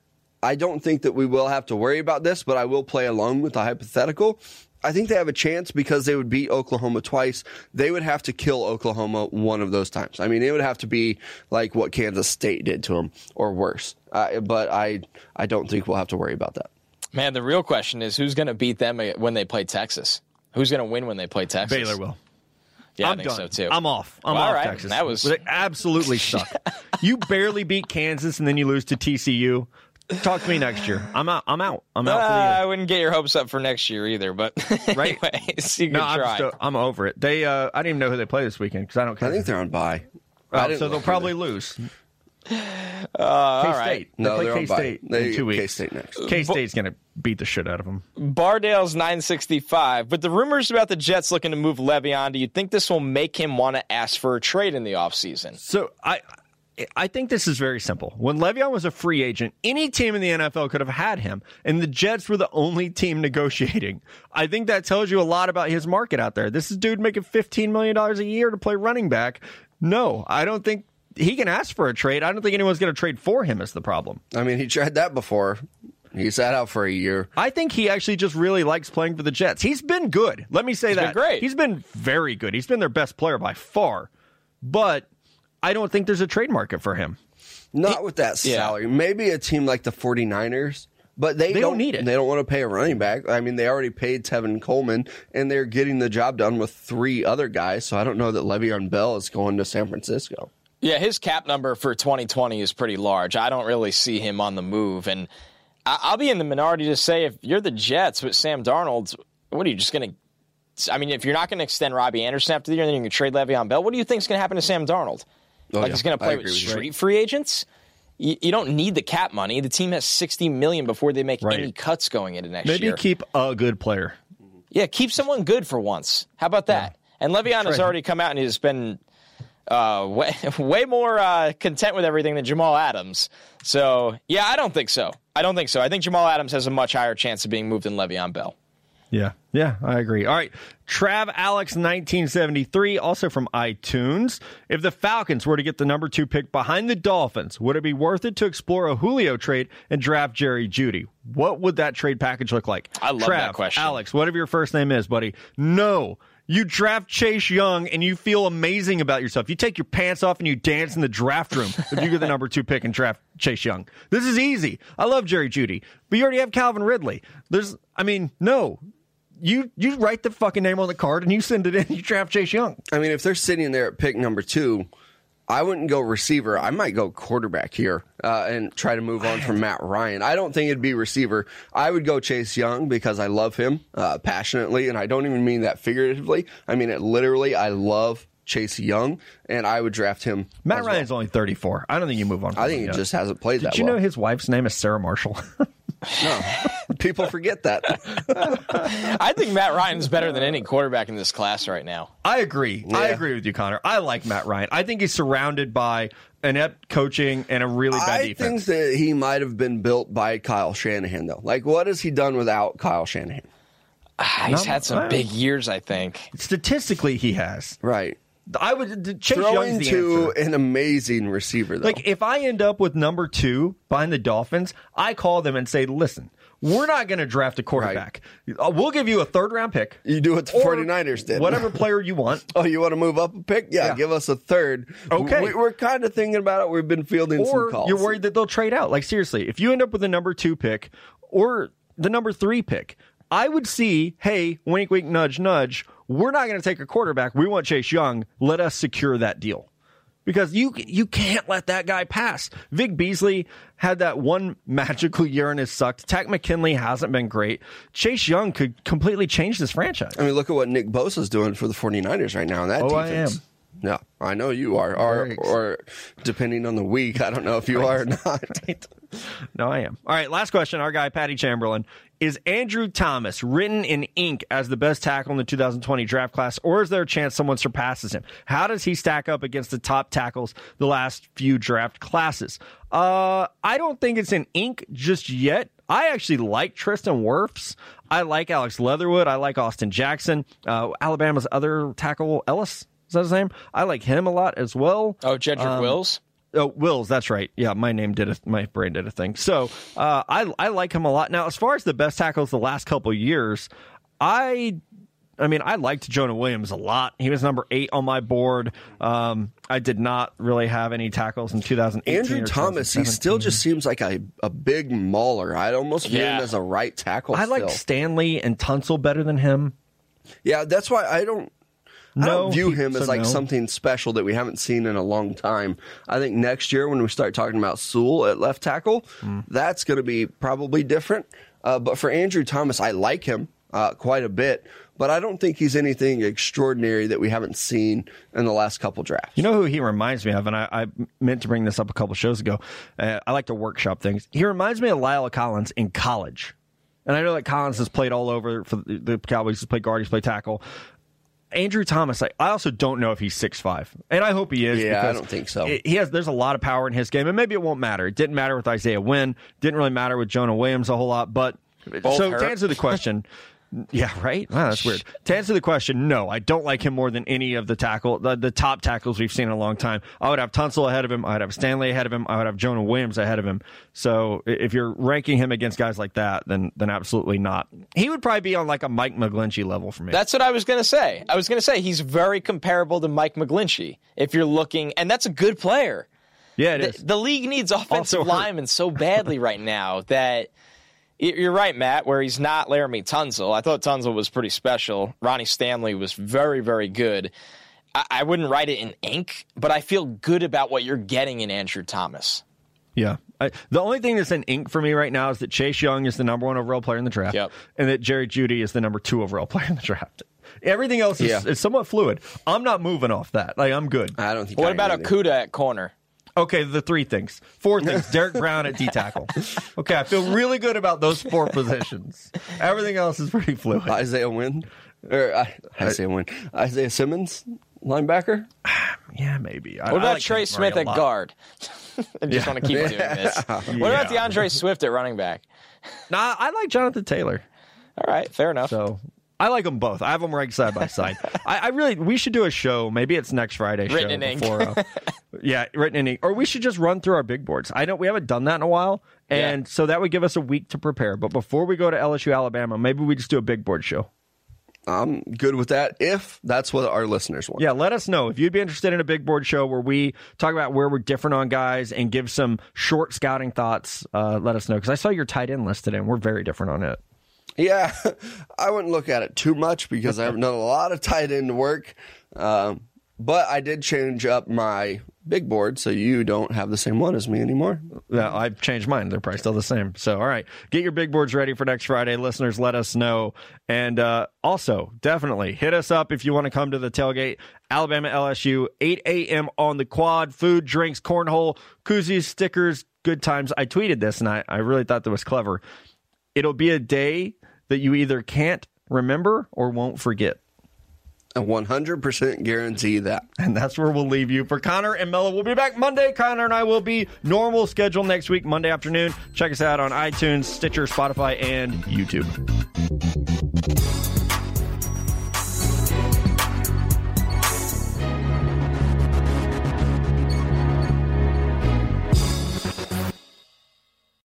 S3: I don't think that we will have to worry about this, but I will play along with the hypothetical. I think they have a chance because they would beat Oklahoma twice. They would have to kill Oklahoma one of those times. I mean, it would have to be like what Kansas State did to them or worse. Uh, but I, I don't think we'll have to worry about that.
S2: Man, the real question is who's going to beat them when they play Texas? Who's going to win when they play Texas?
S1: Baylor will.
S2: Yeah,
S1: I'm
S2: I think
S1: done.
S2: so too.
S1: I'm off. I'm
S2: Well,
S1: off
S2: all right.
S1: Texas.
S2: That was-
S1: They absolutely suck. you barely beat Kansas and then you lose to TCU. Talk to me next year. I'm out. I'm out. I'm out
S2: Uh,
S1: for the
S2: I wouldn't get your hopes up for next year either, but
S1: Right?
S2: anyways, you can
S1: No, I'm,
S2: try.
S1: still, I'm over it. They. Uh, I didn't even know who they play this weekend because I don't care.
S3: I think they're on bye.
S1: Oh, so they'll probably
S3: either.
S1: lose.
S2: Uh,
S1: K
S2: all right.
S1: State.
S3: No,
S1: they
S3: they're
S1: play K
S3: bye.
S1: State
S3: They-
S1: in two weeks.
S3: K-State next.
S1: K State's going to beat the shit out of them.
S2: Bardale's 965. But the rumors about the Jets looking to move Le'Veon, do you think this will make him want to ask for a trade in the offseason?
S1: So I. I think this is very simple. When Le'Veon was a free agent, any team in the NFL could have had him, and the Jets were the only team negotiating. I think that tells you a lot about his market out there. This is dude making fifteen million dollars a year to play running back. No, I don't think he can ask for a trade. I don't think anyone's going to trade for him. Is the problem?
S3: I mean, he tried that before. He sat out for a year.
S1: I think he actually just really likes playing for the Jets. He's been good. Let me say
S2: He's been
S1: that.
S2: great.
S1: He's been very good. He's been their best player by far. But I don't think there's a trade market for him.
S3: Not with that
S2: Yeah.
S3: salary. Maybe a team like the 49ers, but they,
S1: They don't need it.
S3: They don't want to pay a running back. I mean, they already paid Tevin Coleman, and they're getting the job done with three other guys. So I don't know that Le'Veon Bell is going to San Francisco.
S2: Yeah, his cap number for 2020 is pretty large. I don't really see him on the move, and I'll be in the minority to say if you're the Jets with Sam Darnold, what are you just going to? I mean, if you're not going to extend Robbie Anderson after the year, and then you can trade Le'Veon Bell. What do you think is going to happen to Sam Darnold?
S3: Oh,
S2: like
S3: yeah.
S2: he's going to play with
S3: with
S2: street free agents? You, you don't need the cap money. The team has 60 million before they make
S1: Right.
S2: any cuts going into next
S1: Maybe
S2: year.
S1: Maybe keep a good player.
S2: Yeah, keep someone good for once. How about that? And Le'Veon has
S1: right.
S2: already come out and he's been uh, way, way more uh, content with everything than Jamal Adams. So, yeah, I don't think so. I don't think so. I think Jamal Adams has a much higher chance of being moved than Le'Veon Bell.
S1: Yeah, yeah, I agree. All right, Trav Alex, 1973, also from iTunes. If the Falcons were to get the number two pick behind the Dolphins, would it be worth it to explore a Julio trade and draft Jerry Jeudy? What would that trade package look like?
S2: I love
S1: Trav,
S2: that question.
S1: Alex, whatever your first name is, buddy. No. You draft Chase Young and you feel amazing about yourself. You take your pants off and you dance in the draft room if you get the number two pick and draft Chase Young. This is easy. I love Jerry Jeudy, but you already have Calvin Ridley. There's, I mean, no, you you write the fucking name on the card and you send it in. You draft Chase Young.
S3: I mean, if they're sitting there at pick number two, I wouldn't go receiver. I might go quarterback here uh, and try to move on from Matt Ryan. I don't think it'd be receiver. I would go Chase Young because I love him uh, passionately, and I don't even mean that figuratively. I mean it literally. I love Chase Young, and I would draft him.
S1: Matt
S3: as well.
S1: Ryan's only 34. I don't think you move on. From
S3: I think
S1: him
S3: he
S1: yet.
S3: just hasn't played
S1: Did
S3: that Did
S1: you
S3: well.
S1: know his wife's name is Sarah Marshall?
S3: no, people forget that.
S2: I think Matt Ryan's better than any quarterback in this class right now.
S1: I agree. I agree with you, Connor. I like Matt Ryan. I think he's surrounded by inept coaching and a really bad
S3: I
S1: defense.
S3: think that he might have been built by Kyle Shanahan, though. Like, what has he done without Kyle Shanahan?
S2: Ah, He's had some
S1: I-
S2: big years, I think.
S1: Statistically, he has.
S3: Right.
S1: I would Chase
S3: Throwing
S1: Young's the
S3: to
S1: answer.
S3: an amazing receiver, though.
S1: Like if I end up with number two behind the Dolphins, I call them and say, "Listen, we're not going to draft a quarterback. Uh, We'll give you a third round pick,
S3: you do what the
S1: or
S3: 49ers did.
S1: whatever player you want."
S3: Oh, you want to move up a pick? Yeah,
S1: Yeah.
S3: give us a third.
S1: Okay.
S3: We, we're kind of thinking about it. We've been fielding some
S1: or
S3: calls.
S1: you're worried that they'll trade out. Like seriously, if you end up with the number two pick or the number three pick, I would see, hey, wink, wink, nudge, nudge. We're not going to take a quarterback. We want Chase Young. Let us secure that deal. Because you you can't let that guy pass. Vic Beasley had that one magical year and has sucked. Takk McKinley hasn't been great. Chase Young could completely change this franchise.
S3: I mean, look at what Nick Bosa's doing for the 49ers right now in that
S1: Oh, I am.
S3: No, I know you are. Or, or depending on the week, I don't know if you are or not.
S1: No, I am. All right, last question. Our guy, Patty Chamberlain. Is Andrew Thomas written in ink as the best tackle in the 2020 draft class, or is there a chance someone surpasses him? How does he stack up against the top tackles the last few draft classes? Uh, I don't think it's in ink just yet. I actually like Tristan Wirfs. I like Alex Leatherwood. I like Austin Jackson. Uh, Alabama's other tackle, Ellis. Is that his name? I like him a lot as well.
S2: Oh, Jedrick Wills?
S1: Oh, Wills, that's right. Yeah, my name did a, my brain did a thing. So uh, I I like him a lot. Now, as far as the best tackles the last couple of years, I I mean I liked Jonah Williams a lot. He was number eight on my board. Um, I did not really have any tackles in 2018.
S3: Andrew Thomas, he still just seems like a, a big mauler. I almost view
S2: Yeah.
S3: him as a right tackle.
S1: I like. Stanley and Tunsil better than him.
S3: Yeah, that's why I don't. I
S1: No,
S3: don't view
S1: he-
S3: him
S1: so
S3: as like
S1: no.
S3: something special that we haven't seen in a long time. I think next year when we start talking about Sewell at left tackle,
S1: Hmm.
S3: that's going to be probably different. Uh, but for Andrew Thomas, I like him uh, quite a bit, but I don't think he's anything extraordinary that we haven't seen in the last couple drafts.
S1: You know who he reminds me of, and I, I meant to bring this up a couple shows ago. Uh, I like to workshop things. He reminds me of La'el Collins in college, and I know that Collins has played all over for the, the Cowboys. He's played guard, he's played tackle. Andrew Thomas, I, I also don't know if he's six five, and I hope he is.
S3: Yeah, I don't think so.
S1: he has. There's a lot of power in his game, and maybe it won't matter. It didn't matter with Isaiah Wynn. Didn't really matter with Jonah Williams a whole lot. But
S2: Both
S1: so
S2: hurt.
S1: to answer the question, Yeah, right. Wow, that's weird. To answer the question, no, I don't like him more than any of the tackle, the, the top tackles we've seen in a long time. I would have Tunsil ahead of him. I'd have Stanley ahead of him. I would have Jonah Williams ahead of him. So if you're ranking him against guys like that, then then absolutely not. He would probably be on like a Mike McGlinchey level for me.
S2: That's what I was going to say. I was going to say he's very comparable to Mike McGlinchey. If you're looking, and that's a good player.
S1: yeah, it
S2: The,
S1: is.
S2: the league needs offensive
S1: Also
S2: linemen so badly right now that you're right, Matt. Where he's not Laremy Tunsil. I thought Tunzel was pretty special. Ronnie Stanley was very, very good. I, I wouldn't write it in ink, but I feel good about what you're getting in Andrew Thomas.
S1: Yeah. I, the only thing that's in ink for me right now is that Chase Young is the number one overall player in the draft,
S2: Yep.
S1: and that Jerry Jeudy is the number two overall player in the draft. Everything else is,
S3: Yeah.
S1: is somewhat fluid. I'm not moving off that. Like I'm good.
S3: I don't think.
S2: What
S3: I
S2: about
S3: am either.
S2: Okudah at corner?
S1: Okay, the three things, four things. Derrick Brown at D tackle. Okay, I feel really good about those four positions. Everything else is pretty fluid.
S3: Isaiah Wynn or uh, Isaiah Wynn, Isaiah Simmons, linebacker.
S1: yeah, maybe. I,
S2: What
S1: I
S2: about
S1: like
S2: Trey Smith at guard? I just want to keep doing this. What about
S1: Yeah.
S2: D'Andre Swift at running back?
S1: Nah, I like Jonathan Taylor.
S2: All right, fair enough.
S1: So I like them both. I have them ranked side by side. I, I really, we should do a show. Maybe it's next Friday.
S2: Written
S1: show
S2: in ink.
S1: before, uh, yeah, written in ink. Or we should just run through our big boards. I know we haven't done that in a while, and
S2: Yeah.
S1: so that would give us a week to prepare. But before we go to LSU Alabama, maybe we just do a big board show.
S3: I'm good with that if that's what our listeners want.
S1: Yeah, let us know if you'd be interested in a big board show where we talk about where we're different on guys and give some short scouting thoughts. Uh, let us know because I saw your tight end list today, and we're very different on it.
S3: Yeah, I wouldn't look at it too much because I haven't done a lot of tight end work. Um, but I did change up my big board so you don't have the same one as me anymore.
S1: Yeah, I've changed mine. They're probably still the same. So, all right, get your big boards ready for next Friday. Listeners, let us know. And uh, also, definitely hit us up if you want to come to the tailgate. Alabama LSU, 8 a.m. on the quad. Food, drinks, cornhole, koozies, stickers, good times. I tweeted this and I, I really thought that was clever. It'll be a day that you either can't remember or won't forget.
S3: I 100% guarantee that.
S1: And that's where we'll leave you. For Connor and Mello, we'll be back Monday. Connor and I will be normal schedule next week, Monday afternoon. Check us out on iTunes, Stitcher, Spotify, and YouTube.